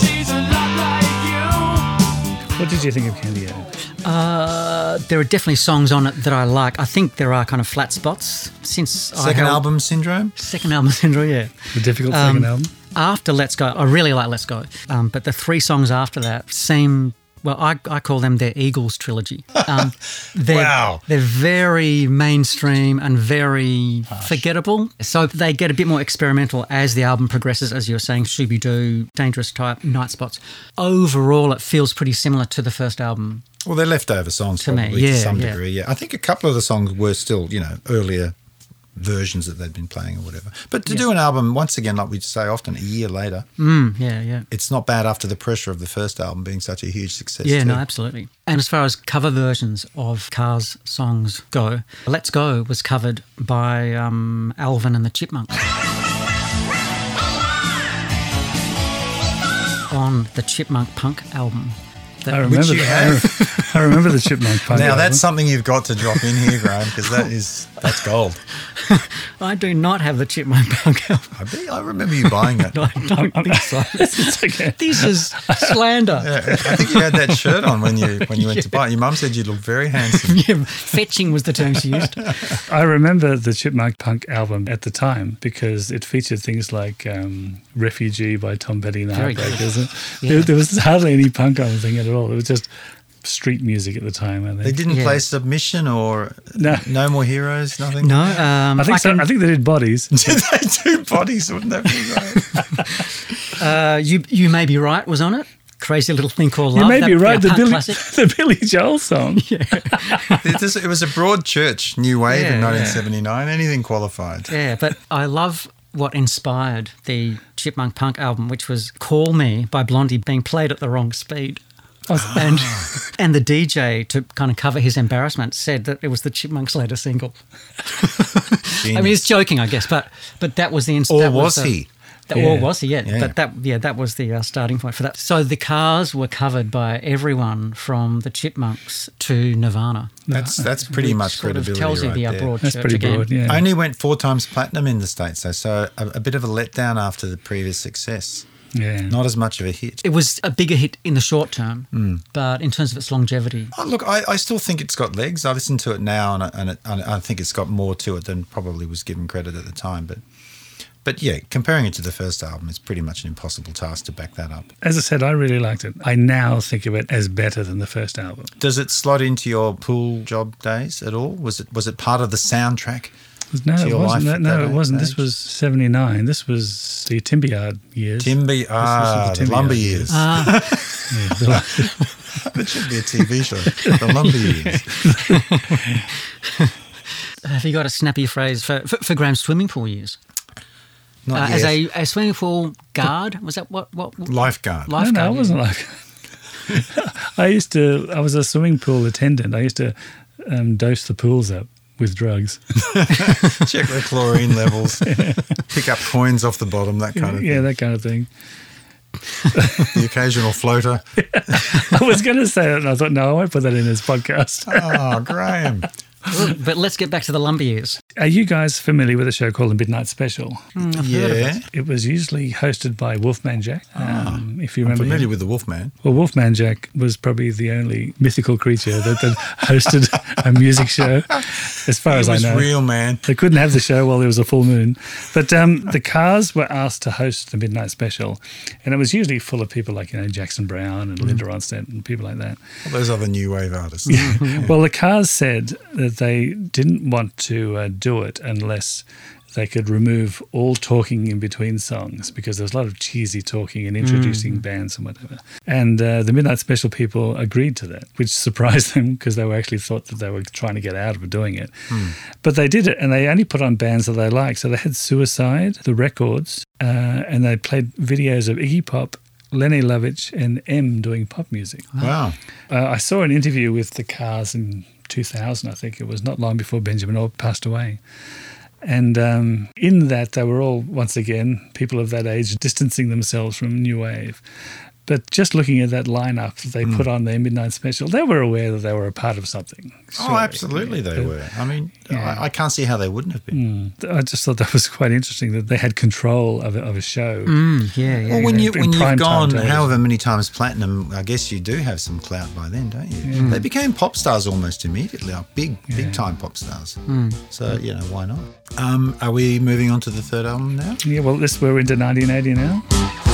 She's a lot like. What did you think of Candy-O? Uh, there are definitely songs on it that I like. I think there are kind of flat spots since Second held- album, Syndrome? Second album syndrome, yeah. The difficult Um, second album. After Let's Go, I really like Let's Go, um, but the three songs after that seem. Well, I, I call them their Eagles trilogy. Um, they're, Wow. They're very mainstream and very forgettable. So they get a bit more experimental as the album progresses, as you were saying, Shoo Be Doo, Dangerous Type, Nightspots. Overall, it feels pretty similar to the first album. Well, they're leftover songs To me, probably to yeah, some yeah. degree. Yeah, I think a couple of the songs were still, you know, earlier versions that they'd been playing or whatever. But to do an album once again, like we say often, a year later, Mm, yeah, yeah. it's not bad after the pressure of the first album being such a huge success. Yeah, too. no, absolutely. And as far as cover versions of Cars songs go, Let's Go was covered by um, Alvin and the Chipmunks. On the Chipmunk Punk album. That- I remember you the, have. I remember the Chipmunk Punk. Now album. that's something you've got to drop in here, Graham, because that is that's gold. I do not have the Chipmunk Punk album. I, bet, I remember you buying it. I don't think so. it's okay. This is slander. Yeah, I think you had that shirt on when you when you went to buy it. Your mum said you looked very handsome. Yeah, fetching was the term she used. I remember the Chipmunk Punk album at the time because it featured things like um, "Refugee" by Tom Petty and the Very good. Heartbreakers. Yeah. There, there was hardly any punk on the thing at all. It was just street music at the time. I think. They didn't Yeah. play Submission or No. No More Heroes, nothing. No, um, I think so. can- I think they did bodies. Did they do bodies? Wouldn't that be great? uh, you you may be right was on it. Crazy little thing called you may that be right. The punk Billy, classic. the Billy Joel song. it, just- it was a broad church, new wave in Yeah, yeah. 1979. Anything qualified. Yeah, but I love what inspired the Chipmunk Punk album, which was "Call Me" by Blondie being played at the wrong speed. And and the DJ to kind of cover his embarrassment said that it was the Chipmunks' latest single. I mean, he's joking, I guess, but but that was the inst- Or that was the- he? That, Yeah. Or was he? Yeah. Yeah. But that yeah, that was the uh, starting point for that. So the cars were covered by everyone from the Chipmunks to Nirvana. That's that's pretty much sort of credibility tells you right the there. broad That's church pretty again. broad. Yeah. Only went four times platinum in the states, though, so a, a bit of a letdown after the previous success. Yeah. Not as much of a hit. It was a bigger hit in the short term, Hmm. but in terms of its longevity, Oh, look, I, I still think it's got legs. I listen to it now, and, I, and, it, and I think it's got more to it than probably was given credit at the time. But, but yeah, comparing it to the first album, it's pretty much an impossible task to back that up. As I said, I really liked it. I now think of it as better than the first album. Does it slot into your pool job days at all? Was it was it part of the soundtrack? No, To it your wasn't. life That, no, that it wasn't. This was '79. This was the timber yard years. Timber, ah, the the, lumber yard years. Ah. Yeah, That should be a TV show. The lumber years. have you got a snappy phrase for for, for Graham's swimming pool years? Not Uh, yet. as a, a swimming pool guard, was that what what? what lifeguard. no, lifeguard? no, it yeah. wasn't like. I used to. I was a swimming pool attendant. I used to um, dose the pools up with drugs. Check the chlorine levels. Pick up coins off the bottom. That kind of thing. yeah, thing. that kind of thing. The occasional floater. I was going to say that, and I thought, no, I won't put that in this podcast. Oh, Graham. But let's get back to the lumber years. Are you guys familiar with a show called The Midnight Special? Yeah. It was usually hosted by Wolfman Jack. Um, if you I'm remember, him. familiar with the Wolfman. Well, Wolfman Jack was probably the only mythical creature that, that hosted a music show, as far He as I know. real, man. They couldn't have the show while there was a full moon. But um, the Cars were asked to host the Midnight Special, and it was usually full of people like, you know, Jackson Browne and Linda Ronstadt and people like that. All those other new wave artists. Well, the Cars said that they didn't want to uh, do it unless they could remove all talking in between songs because there was a lot of cheesy talking and introducing bands and whatever. And uh, the Midnight Special people agreed to that, which surprised them because they were actually thought that they were trying to get out of doing it. But they did it, and they only put on bands that they liked. So they had Suicide, the records, uh, and they played videos of Iggy Pop Lene Lovich and M doing Pop Muzik. Wow. Uh, I saw an interview with the Cars in 2000, I think it was, not long before Benjamin Orr passed away. And um, in that, they were all, once again, people of that age distancing themselves from New Wave. But just looking at that lineup that they put on their midnight special, they were aware that they were a part of something. Oh, surely. absolutely, they But- were. I mean, Yeah. I, I can't see how they wouldn't have been. I just thought that was quite interesting that they had control of a, of a show. Mm, yeah, yeah. Well, when yeah, you when you've gone however many times platinum, I guess you do have some clout by then, don't you? They became pop stars almost immediately, like big big time pop stars. So you know why not? Um, are we moving on to the third album now? Yeah, well, this we're into 1980 now.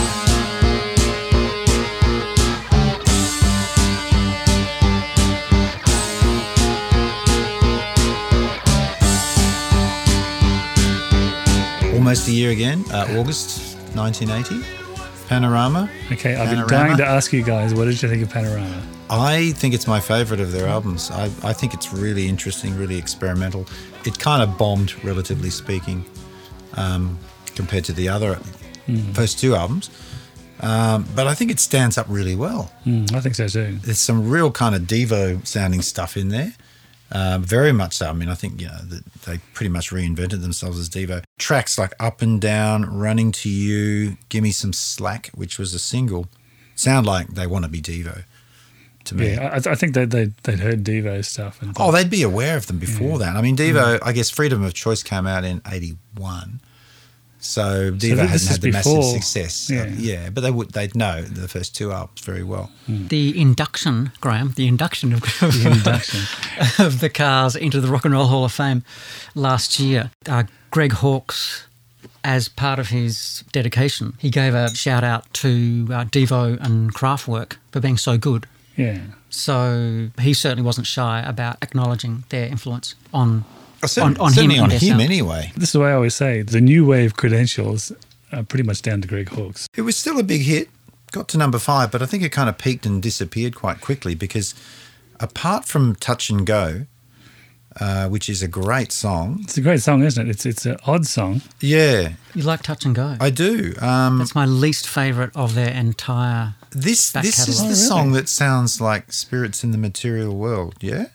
Year again, uh, August 1980. Panorama. Okay, I've been dying to ask you guys, what did you think of Panorama? I think it's my favourite of their albums. I, I think it's really interesting, really experimental. It kind of bombed, relatively speaking, um, compared to the other first two albums. Um, but I think it stands up really well. Mm, I think so too. There's some real kind of Devo sounding stuff in there. Um, very much so. I mean, I think you know that they pretty much reinvented themselves as Devo. Tracks like "Up and Down," "Running to You," "Give Me Some Slack," which was a single, sound like they want to be Devo. To me, Yeah, I, I think they, they, they'd heard Devo's stuff. And Oh, they'd be aware of them before that. I mean, Devo, I guess Freedom of Choice came out in 81. So Devo this hadn't had the before- massive success. Uh, yeah. yeah, but they would they'd know the first two albums very well. the induction, Graham, the induction of, the induction. of the Cars into the Rock and Roll Hall of Fame last year. Uh, Greg Hawkes, as part of his dedication, he gave a shout out to uh, Devo and Kraftwerk for being so good. Yeah. So he certainly wasn't shy about acknowledging their influence on certainly- on, on him. on him anyway. This is the way I always say the new wave credentials are pretty much down to Greg Hawkes. It was still a big hit, got to number five, but I think it kind of peaked and disappeared quite quickly because apart from Touch and Go, uh, which is a great song, It's a great song, isn't it? It's it's an odd song. yeah, You like Touch and Go? I do. Um, That's my least favourite of their entire. this back this is the Oh, really? song that sounds like Spirits in the Material World, yeah?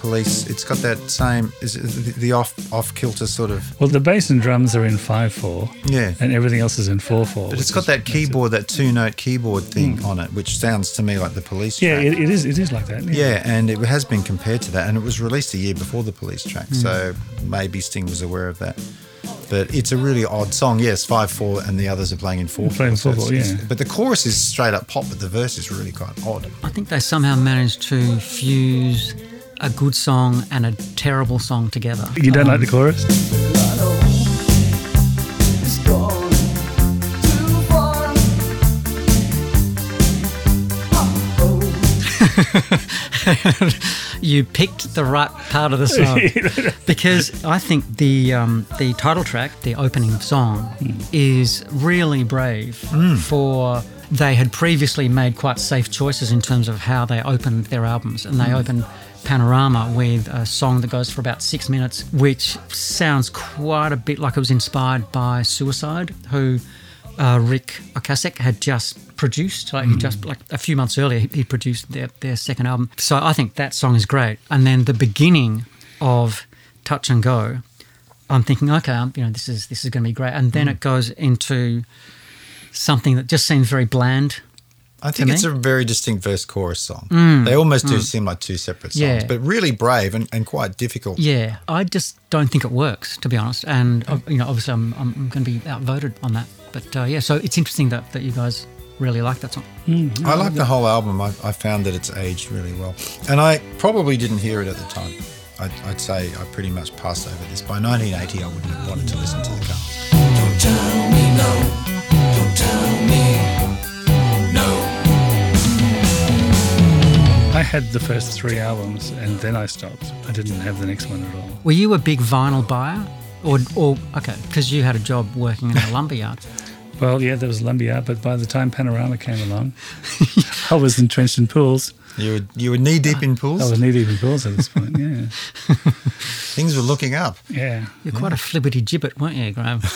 Police, it's got that same, is the, the off off kilter sort of, Well, the bass and drums are in 5 4, yeah. and everything else is in 4 4. But it's got that keyboard, that two note keyboard thing mm. on it, which sounds to me like the police Yeah, track. it, it is It is like that. Yeah, and it has been compared to that, and it was released a year before the police track, mm. so maybe Sting was aware of that. But it's a really odd song. Yes, five four, and the others are playing in four. Playing so four-four, it's- it's- yeah. But the chorus is straight up pop, but the verse is really quite odd. I think they somehow managed to fuse a good song and a terrible song together. You don't like the chorus? It's gone too far. you picked the right part of the song because I think the um, the title track, the opening song, hmm. is really brave hmm. for. They had previously made quite safe choices in terms of how they opened their albums, and they hmm. opened Panorama with a song that goes for about six minutes, which sounds quite a bit like it was inspired by Suicide, who uh, Ric Ocasek had just produced. Like he just like a few months earlier, he, he produced their their second album. So I think that song is great. And then the beginning of Touch and Go, I'm thinking, okay, um, you know, this is this is going to be great. And then it goes into something that just seems very bland. I think it's me? a very distinct verse chorus song. they almost do seem like two separate songs, Yeah. but really brave and, and quite difficult. Yeah, I just don't think it works, to be honest. And uh, you know, obviously, I'm I'm going to be outvoted on that. But uh, yeah, so it's interesting that that you guys really like that song. I like the whole album. I, I found that it's aged really well. And I probably didn't hear it at the time. I'd, I'd say I pretty much passed over this. By 1980, I wouldn't have wanted to listen to the Cars. I had the first three albums and then I stopped. I didn't have the next one at all. Were you a big vinyl buyer, or or okay, because you had a job working in a lumberyard? Well, yeah, there was Lumberyard, but by the time Panorama came along, I was entrenched in pools. You were you were knee deep in pools? I was knee deep in pools at this point. Yeah, Things were looking up. yeah. You're quite a flibbity gibbet, weren't you, Graham?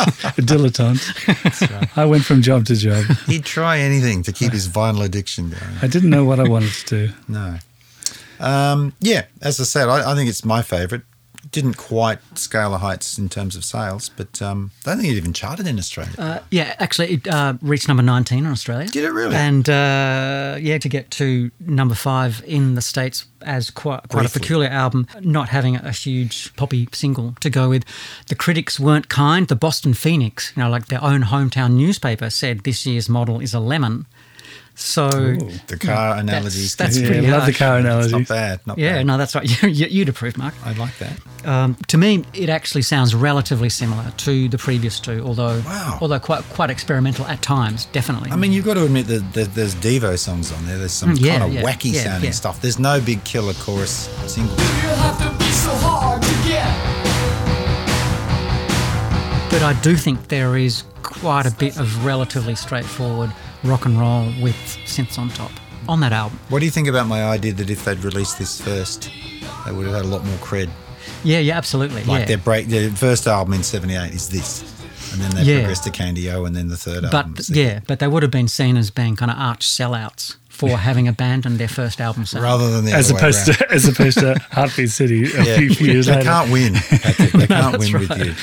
A dilettante. I went from job to job. He'd try anything to keep his vinyl addiction going. I didn't know what I wanted to do. No. Um, yeah, as I said, I, I think it's my favourite. Didn't quite scale the heights in terms of sales, but um, I don't think it even charted in Australia. Uh, yeah, actually, it uh, reached number 19 in Australia. Did it really? And uh, yeah, to get to number five in the States as quite, quite a peculiar album, not having a huge poppy single to go with. The critics weren't kind. The Boston Phoenix, you know, like their own hometown newspaper, said this year's model is a lemon. So, the car analogies. that's yeah, pretty love the harsh. car It's analogy. not bad. Not yeah, bad. no, that's right. You, you, you'd approve, Mark. I like that. Um, to me, it actually sounds relatively similar to the previous two, although Wow. although quite quite experimental at times, definitely. I mean, you've got to admit that there's Devo songs on there. There's some Mm, yeah, kind of yeah, wacky yeah, sounding yeah. stuff. There's no big killer chorus single. You have to be so hard to get. But I do think there is quite a bit of relatively straightforward rock and roll with synths on top on that album. What do you think about my idea that if they'd released this first, they would have had a lot more cred? Yeah, yeah, absolutely. Like yeah. their break, their first album in '78 is this, and then they Yeah. progressed to Candy-O, and then the third album. but yeah, but they would have been seen as being kind of arch sellouts for having abandoned their first album. sound. rather than the As other opposed around. to as opposed to Heartbeat City a Yeah. few, few years they later. They can't win, Patrick. They can't that's win with you.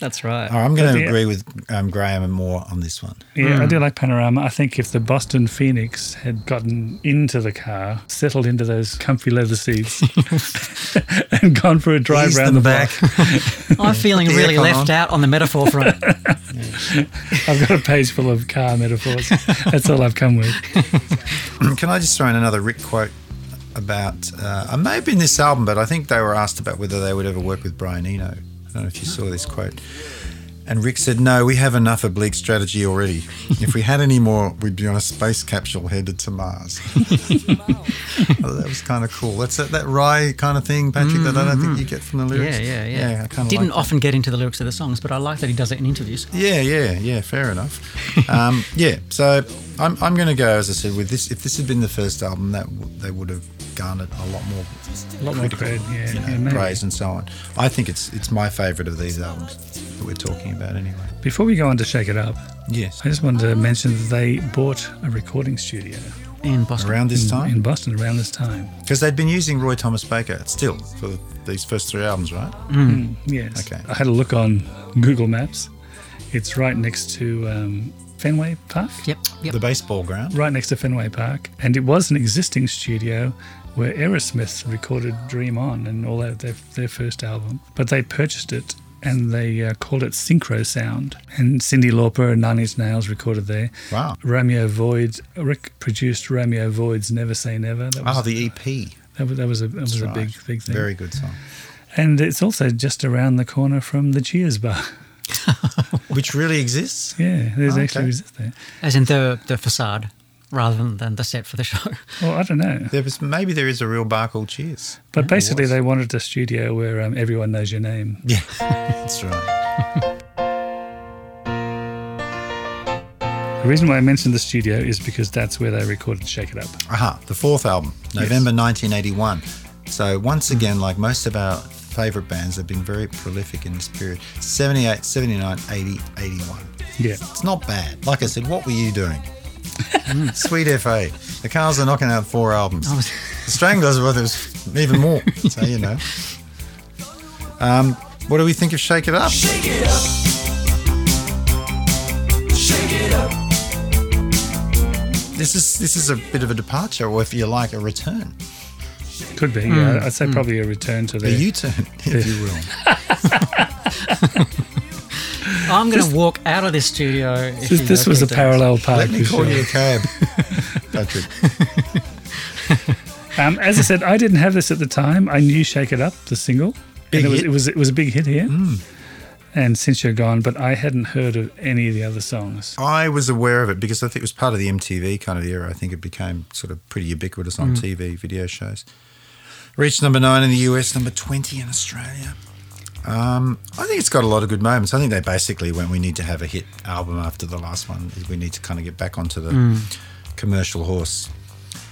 That's right. All right, I'm going But to the- agree with um, Graham and more on this one. Yeah, Hmm. I do like Panorama. I think if the Boston Phoenix had gotten into the car, settled into those comfy leather seats, and gone for a drive Ease round the back. block, I'm feeling the really left on. out on the metaphor front. I've got a page full of car metaphors. That's all I've come with. Can I just throw in another Ric quote about? Uh, it may have been this album, but I think they were asked about whether they would ever work with Brian Eno. I don't know if you saw this quote. And Ric said, "No, we have enough oblique strategy already. If we had any more, we'd be on a space capsule headed to Mars." Thought that was kind of cool. That's that, that wry kind of thing, Patrick. That I don't think you get from the lyrics. Mm-hmm. yeah, yeah, yeah. I kind of Didn't like often get into the lyrics of the songs, but I like that he does it in interviews. Yeah, yeah, yeah. Fair enough. um, yeah. So I'm, I'm going to go as I said with this. If this had been the first album, that w- they would have garnered a lot more, A lot more cred, yeah, you know, yeah, praise and so on. I think it's it's my favourite of these albums that we're talking about anyway. Before we go on to Shake It Up, Yes. I just wanted to mention that they bought a recording studio In Boston. Around this time, in Boston around this time. because they'd been using Roy Thomas Baker still for these first three albums, right? Yes. Okay. I had a look on Google Maps. It's right next to um, Fenway Park. Yep, yep. The baseball ground. Right next to Fenway Park. And it was an existing studio where Aerosmith recorded Dream On and all that, their, their first album. But they purchased it and they uh, called it Syncro Sound. And Cyndi Lauper and Nine Inch Nails recorded there. Wow. Romeo Void, Ric produced Romeo Void's Never Say Never. That was, Oh, the EP. that was, that was a, that was a Right. big, big thing. Very good song. And it's also just around the corner from the Cheers bar. Which really exists. Yeah, there's Oh, actually okay. exists there. As in the the facade, rather than, than the set for the show. Well, I don't know. There was, maybe there is a real bar called Cheers. But basically, they wanted a studio where um, everyone knows your name. Yeah, that's right. The reason why I mentioned the studio is because that's where they recorded Shake It Up. Aha, the fourth album, November 1981. So once again, like most of our favourite bands, they've been very prolific in this period. 78, 79, 80, 81. Yeah. It's not bad. Like I said, what were you doing? Sweet FA. The Cars are knocking out four albums. Was- The Stranglers were there's even more. So you know. Um, what do we think of Shake It Up? Shake it up. Shake it up. This is this is a bit of a departure, or if you like, a return, Could be. Yeah, hmm. I'd say hmm. probably a return to the. U-turn, if you will. I'm going to walk out of this studio. if This, this was a okay, parallel park. Let me call sure. you a cab, Patrick. Um, as I said, I didn't have this at the time. I knew "Shake It Up," the single, Big and it was, hit. it was it was a big hit here. Hmm. And since you're gone, but I hadn't heard of any of the other songs. I was aware of it because I think it was part of the MTV kind of era. I think it became sort of pretty ubiquitous on TV video shows. Reached number nine in the US, number 20 in Australia. Um, I think it's got a lot of good moments. I think they basically went, we need to have a hit album after the last one. We need to kind of get back onto the commercial horse.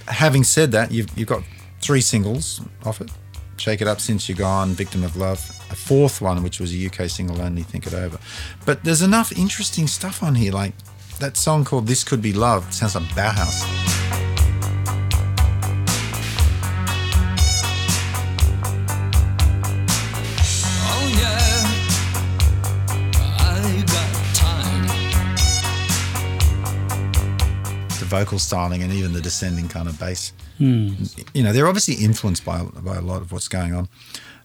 Having said that, you've, you've got three singles off it. Shake It Up, Since You're Gone, Victim of Love. A fourth one, which was a UK single only, Think It Over. But there's enough interesting stuff on here, like that song called This Could Be Love. It sounds like Bauhaus. Oh yeah, I got time. the vocal styling and even the descending kind of bass. Hmm. You know, they're obviously influenced by, by a lot of what's going on.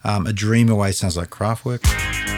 Um, a Dream Away sounds like Kraftwerk.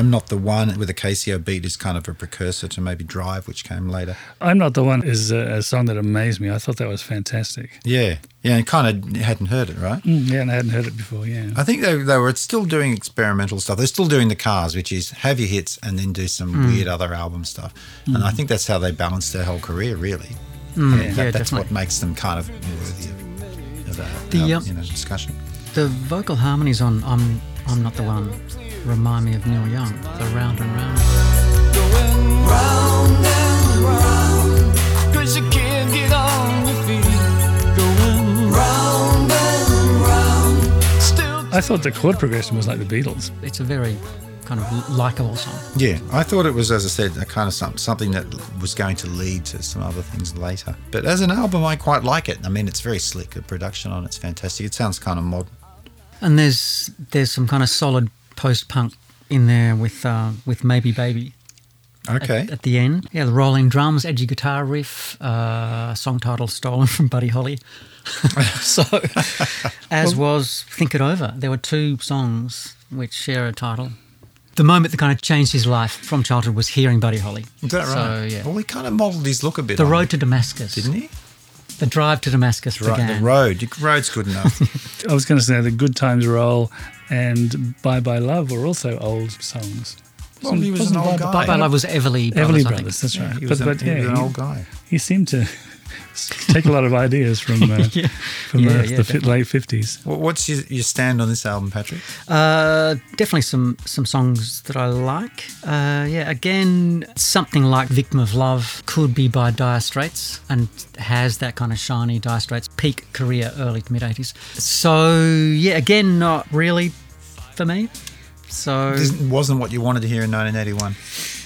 I'm Not the One with a Casio beat is kind of a precursor to maybe Drive, which came later. I'm Not the One is a, a song that amazed me. I thought that was fantastic. Yeah, yeah, and kind of hadn't heard it, right? Mm, yeah, and I hadn't heard it before, yeah. I think they, they were still doing experimental stuff. They're still doing the cars, which is have your hits and then do some Hmm. weird other album stuff. And I think that's how they balanced their whole career, really. Mm, yeah, that- that's definitely. what makes them kind of worthy of, of a The, uh, um, you know, discussion. The vocal harmonies on I'm I'm Not the One remind me of Neil Young, the round and round. Going round and round, cause you can't get on your feet. Going round and round, still I thought the chord progression was like the Beatles. It's a very kind of likable song. Yeah, I thought it was, as I said, a kind of some, something that was going to lead to some other things later. But as an album, I quite like it. I mean, it's very slick. The production on it's fantastic. It sounds kind of modern. And there's there's some kind of solid post punk in there with uh, with Maybe Baby Okay. at, the end. Yeah, the rolling drums, edgy guitar riff, uh, song title stolen from Buddy Holly. so, as was Think It Over. There were two songs which share a title. The moment that kind of changed his life from childhood was hearing Buddy Holly. Is that right? Yeah. Well, he kind of modelled his look a bit. The road it, to Damascus. didn't he? The drive to Damascus Right, began. the road. Your road's good enough. I was going to say the Good Times Roll and Bye Bye Love were also old songs. well, he was an old guy. Bye Bye Love was Everly Brothers, Everly I. Brothers, that's right. He but was, but a, he was an old guy. he seemed to take a lot of ideas from uh, Yeah. from Yeah, the, yeah, the late fifties. What's your, your stand on this album, Patrick? Uh, definitely some some songs that I like. Uh, yeah, again, something like "Victim of Love" could be by Dire Straits and has that kind of shiny Dire Straits peak career, early to mid '80s. So yeah, again, not really for me. So This wasn't what you wanted to hear in 1981.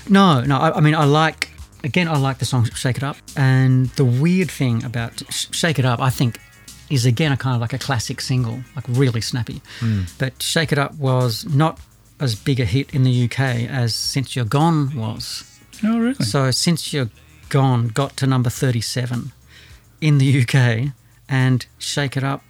no, no. I, I mean, I like again. I like the song "Shake It Up," and the weird thing about "Shake It Up," I think, is again a kind of like a classic single, like really snappy. Hmm. But "Shake It Up" was not as big a hit in the UK as "Since You're Gone" was. Oh, really? So "Since You're Gone" got to number thirty-seven in the UK, and "Shake It Up"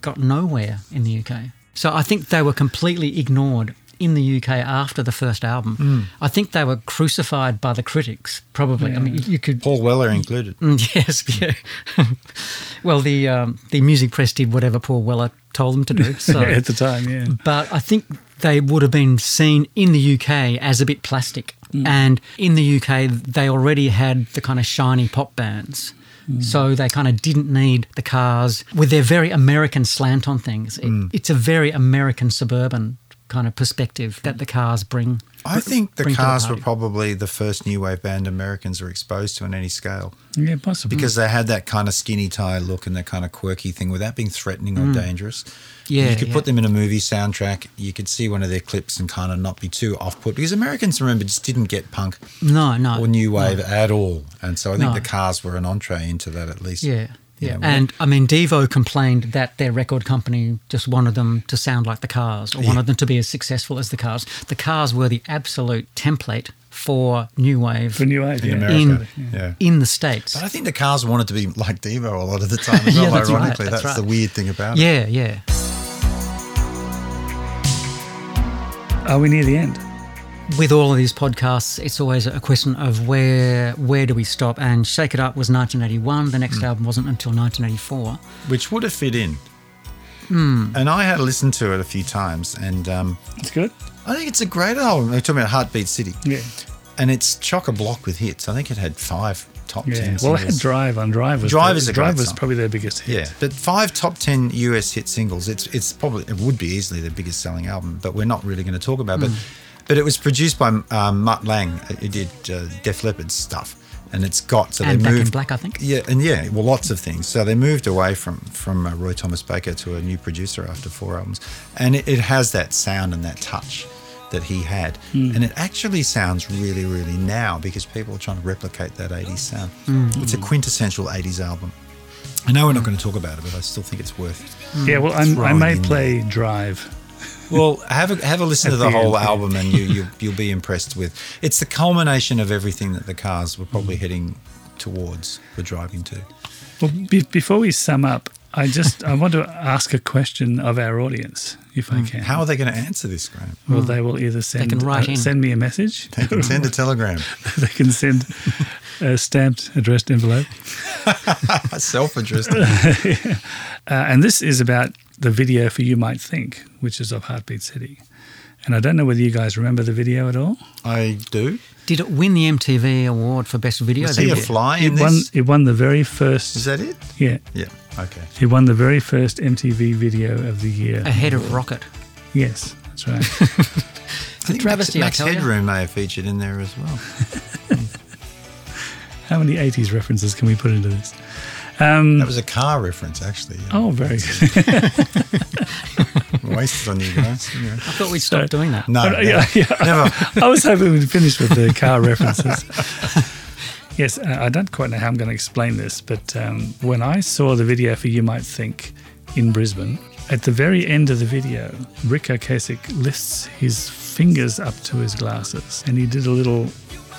got nowhere in the UK. So I think they were completely ignored in the UK after the first album. I think they were crucified by the critics, probably. I mean, you- you could. Paul Weller included. Mm, Yes, yeah. well, the um, the music press did whatever Paul Weller told them to do. So, at the time, yeah. but I think they would have been seen in the UK as a bit plastic. And in the UK, they already had the kind of shiny pop bands. So they kind of didn't need the cars with their very American slant on things. It, It's a very American suburban kind of perspective that the cars bring. I think the bring to the Cars were probably the first new wave band Americans were exposed to on any scale Yeah, possibly. because they had that kind of skinny tie look and that kind of quirky thing without being threatening or dangerous. Mm. Yeah, you could yeah. put them in a movie soundtrack. You could see one of their clips and kind of not be too off-put because Americans, remember, just didn't get punk No, no. or new wave at all, and so I think No. the Cars were an entree into that at least. Yeah. Yeah. and I mean, Devo complained that their record company just wanted them to sound like the Cars or wanted them to be as successful as the Cars. The Cars were the absolute template for new wave for New Wave, in yeah. America. In- yeah. in the States. But I think the Cars wanted to be like Devo a lot of the time as Yeah, well. that's right, ironically, that's that's, the weird thing about it. Yeah, yeah. Are we near the end? With all of these podcasts, it's always a question of where where do we stop? And Shake It Up was 1981. The Hmm. next album wasn't until 1984. which would have fit in. Hmm. And I had listened to it a few times, and um, It's good. I think it's a great album. We're talking about Heartbeat City. Yeah. And it's chock a block with hits. I think it had five top Yeah. 10 Well, I had singles. Drive on Drive. Was Drive the, is a Drive great was song. probably their biggest hit. Yeah, but five top ten US hit singles. It's it's probably it would be easily their biggest selling album, but we're not really going to talk about. it. But but it was produced by um, Mutt Lange, who did uh, Def Leppard stuff, and it's got so and they Back moved in Black, I think. Yeah, and yeah, well, lots of things. So they moved away from from uh, Roy Thomas Baker to a new producer after four albums, and it, it has that sound and that touch that he had, and it actually sounds really, really now because people are trying to replicate that '80s sound. It's a quintessential '80s album. I know we're not going to talk about it, but I still think it's worth. Yeah, well, I'm, I may in play Drive. Well, have a have a listen to the the whole end, album, and you, you you'll be impressed with. It's the culmination of everything that the cars were probably heading towards for driving to. Well, be, before we sum up, I just I want to ask a question of our audience, if I can. How are they going to answer this, Graham? Well, they will either send can write uh, send me a message. They can send a telegram. they can send a stamped addressed envelope. Self-addressed. Uh, and this is about the video for You Might Think, which is of Heartbeat City. And I don't know whether you guys remember the video at all. I do. Did it win the MTV award for best video? Was that he a year? fly in It won. this? It won the very first. Is that it? yeah, Yeah. Okay. it won the very first MTV Video of the Year. Ahead of Rocket. Yes, that's right. I think Max, travesty, I Max tell ya. Headroom may have featured in there as well. How many '80s references can we put into this? Um, That was a car reference, actually. oh, very good. Wasted on you guys. Yeah. I thought we'd stop doing that. No, Oh, yeah, never. yeah. never. I was hoping we'd finish with the car references. yes, uh, I don't quite know how I'm going to explain this, but um, when I saw the video for You Might Think in Brisbane, at the very end of the video, Ric Ocasek lifts his fingers up to his glasses and he did a little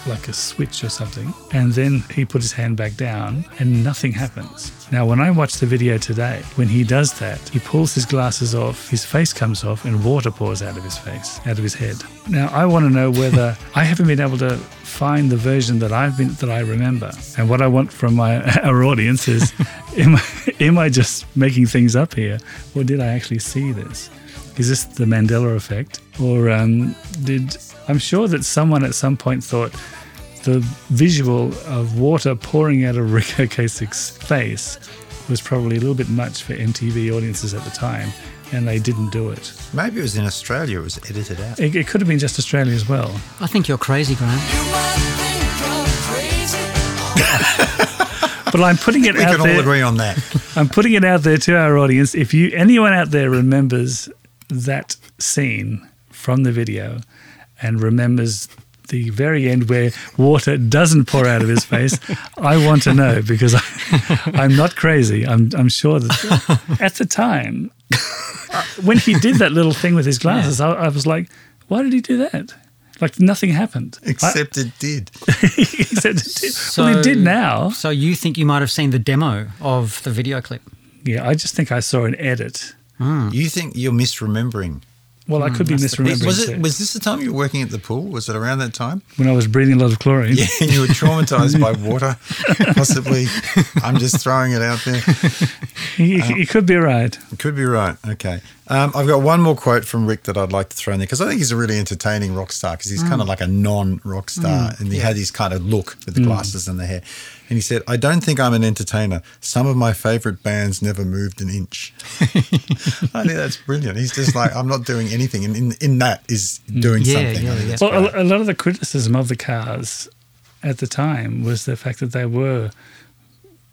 like a switch or something. And then he put his hand back down and nothing happens. Now, when I watch the video today, when he does that, he pulls his glasses off, his face comes off, and water pours out of his face, out of his head. Now, I want to know whether I haven't been able to find the version that I've been that I remember. And what I want from my our audience is, am I, am I just making things up here, or did I actually see this? Is this the Mandela effect, or um, did I'm sure that someone at some point thought the visual of water pouring out of Ric Ocasek's face was probably a little bit much for MTV audiences at the time, and they didn't do it. Maybe it was in Australia. It was edited out. It, it could have been just Australia as well. I think you're crazy, Graham. You might think I'm crazy. But I'm putting it We out can all agree on that. I'm putting it out there to our audience. If you anyone out there remembers that scene from the video and remembers the very end where water doesn't pour out of his face, I want to know because I, I'm not crazy. I'm, I'm sure that at the time, uh, when he did that little thing with his glasses, I, I was like, why did he do that? Like nothing happened. I- Except it did. except it did. well, it did now. So you think you might have seen the demo of the video clip? Yeah, I just think I saw an edit. You think you're misremembering? Well, I hmm, could be misremembering. Was too. it? Was this the time you were working at the pool? Was it around that time? when I was breathing a lot of chlorine. Yeah, and you were traumatized by water, possibly. I'm just throwing it out there. He, he uh, could be right. Could be right. Okay. Um, I've got one more quote from Ric that I'd like to throw in there because I think he's a really entertaining rock star because he's hmm. kind of like a non rock star hmm. and he had his kind of look with the glasses and the hair. And he said, I don't think I'm an entertainer. Some of my favorite bands never moved an inch. I think that's brilliant. He's just like, I'm not doing anything. And in, in that is doing Yeah, something. yeah, I think yeah. Well, great. a, a lot of the criticism of the cars at the time was the fact that they were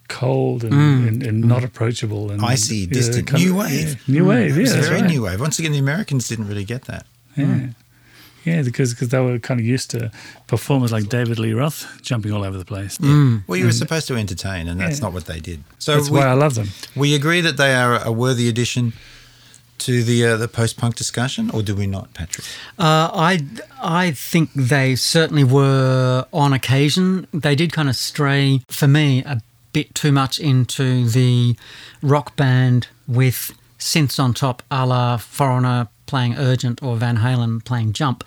cold and, mm. and, and not approachable and Icy, distant, kind new wave. yeah, new mm. wave. Yeah, It's that's very right. new wave. Once again, the Americans didn't really get that. Yeah. Mm. Yeah, because cause they were kind of used to performers like David Lee Roth jumping all over the place. Well, you were supposed to entertain, and that's Yeah. not what they did. So That's we, why I love them. we agree that they are a worthy addition to the uh, the post punk discussion, or do we not, Patrick? Uh, I I think they certainly were on occasion. They did kind of stray for me a bit too much into the rock band with synths on top, a la Foreigner playing Urgent or Van Halen playing Jump.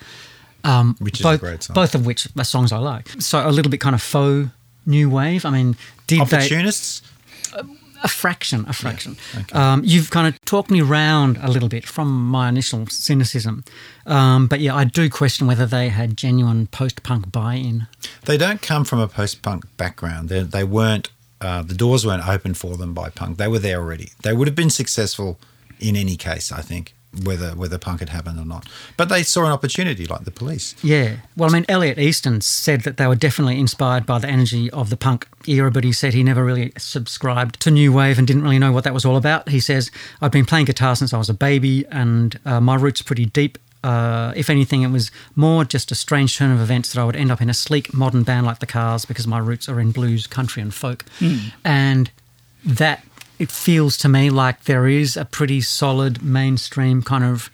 Um, Which is a both, great song. Both of which are songs I like. So a little bit kind of faux new wave. I mean, did they? Opportunists. A fraction, a fraction. Um, you've kind of talked me round a little bit from my initial cynicism. Um, but yeah, I do question whether they had genuine post punk buy in. They don't come from a post-punk background. They, they weren't. Uh, the doors weren't open for them by punk. They were there already. They would have been successful in any case, I think, whether whether punk had happened or not. But they saw an opportunity, like the police. Yeah. Well, I mean, Elliot Easton said that they were definitely inspired by the energy of the punk era, but he said he never really subscribed to New Wave and didn't really know what that was all about. He says, I've been playing guitar since I was a baby and uh, my roots are pretty deep. Uh, if anything, it was more just a strange turn of events that I would end up in a sleek modern band like the Cars because my roots are in blues, country, and folk. And that it feels to me like there is a pretty solid mainstream kind of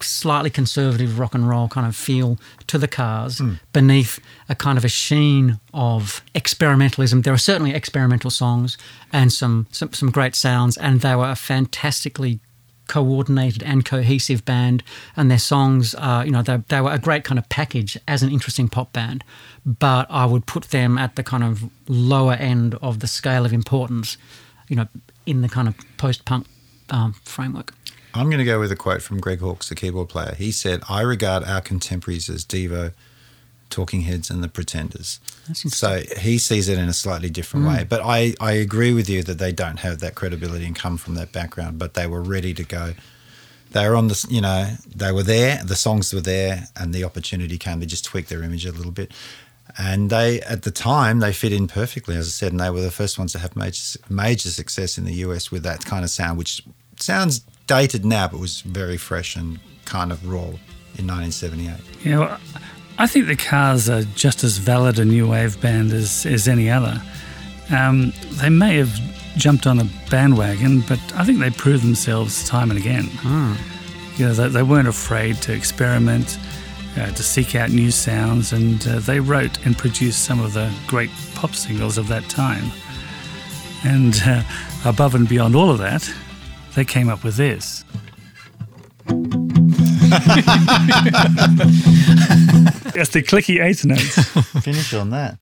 slightly conservative rock and roll kind of feel to the cars beneath a kind of a sheen of experimentalism. There are certainly experimental songs and some, some some great sounds, and they were a fantastically coordinated and cohesive band. And their songs, uh, you know, they, they were a great kind of package as an interesting pop band. But I would put them at the kind of lower end of the scale of importance, you know, in the kind of post-punk um, framework. I'm going to go with a quote from Greg Hawkes, the keyboard player. He said, I regard our contemporaries as Devo, Talking Heads, and the Pretenders. That's. So he sees it in a slightly different way. But I, I agree with you that they don't have that credibility and come from that background, but they were ready to go. They were on the, you know, they were there, the songs were there, and the opportunity came. They just tweaked their image a little bit. And they, at the time, they fit in perfectly, as I said, and they were the first ones to have major, major success in the US with that kind of sound, which sounds dated now, but was very fresh and kind of raw in 1978. Yeah, well, I think the Cars are just as valid a new wave band as, as any other. Um, they may have jumped on a bandwagon, but I think they proved themselves time and again. You know, they, they weren't afraid to experiment, uh, to seek out new sounds, and uh, they wrote and produced some of the great pop singles of that time. And uh, above and beyond all of that, they came up with this. That's the clicky eighth notes. Finish on that.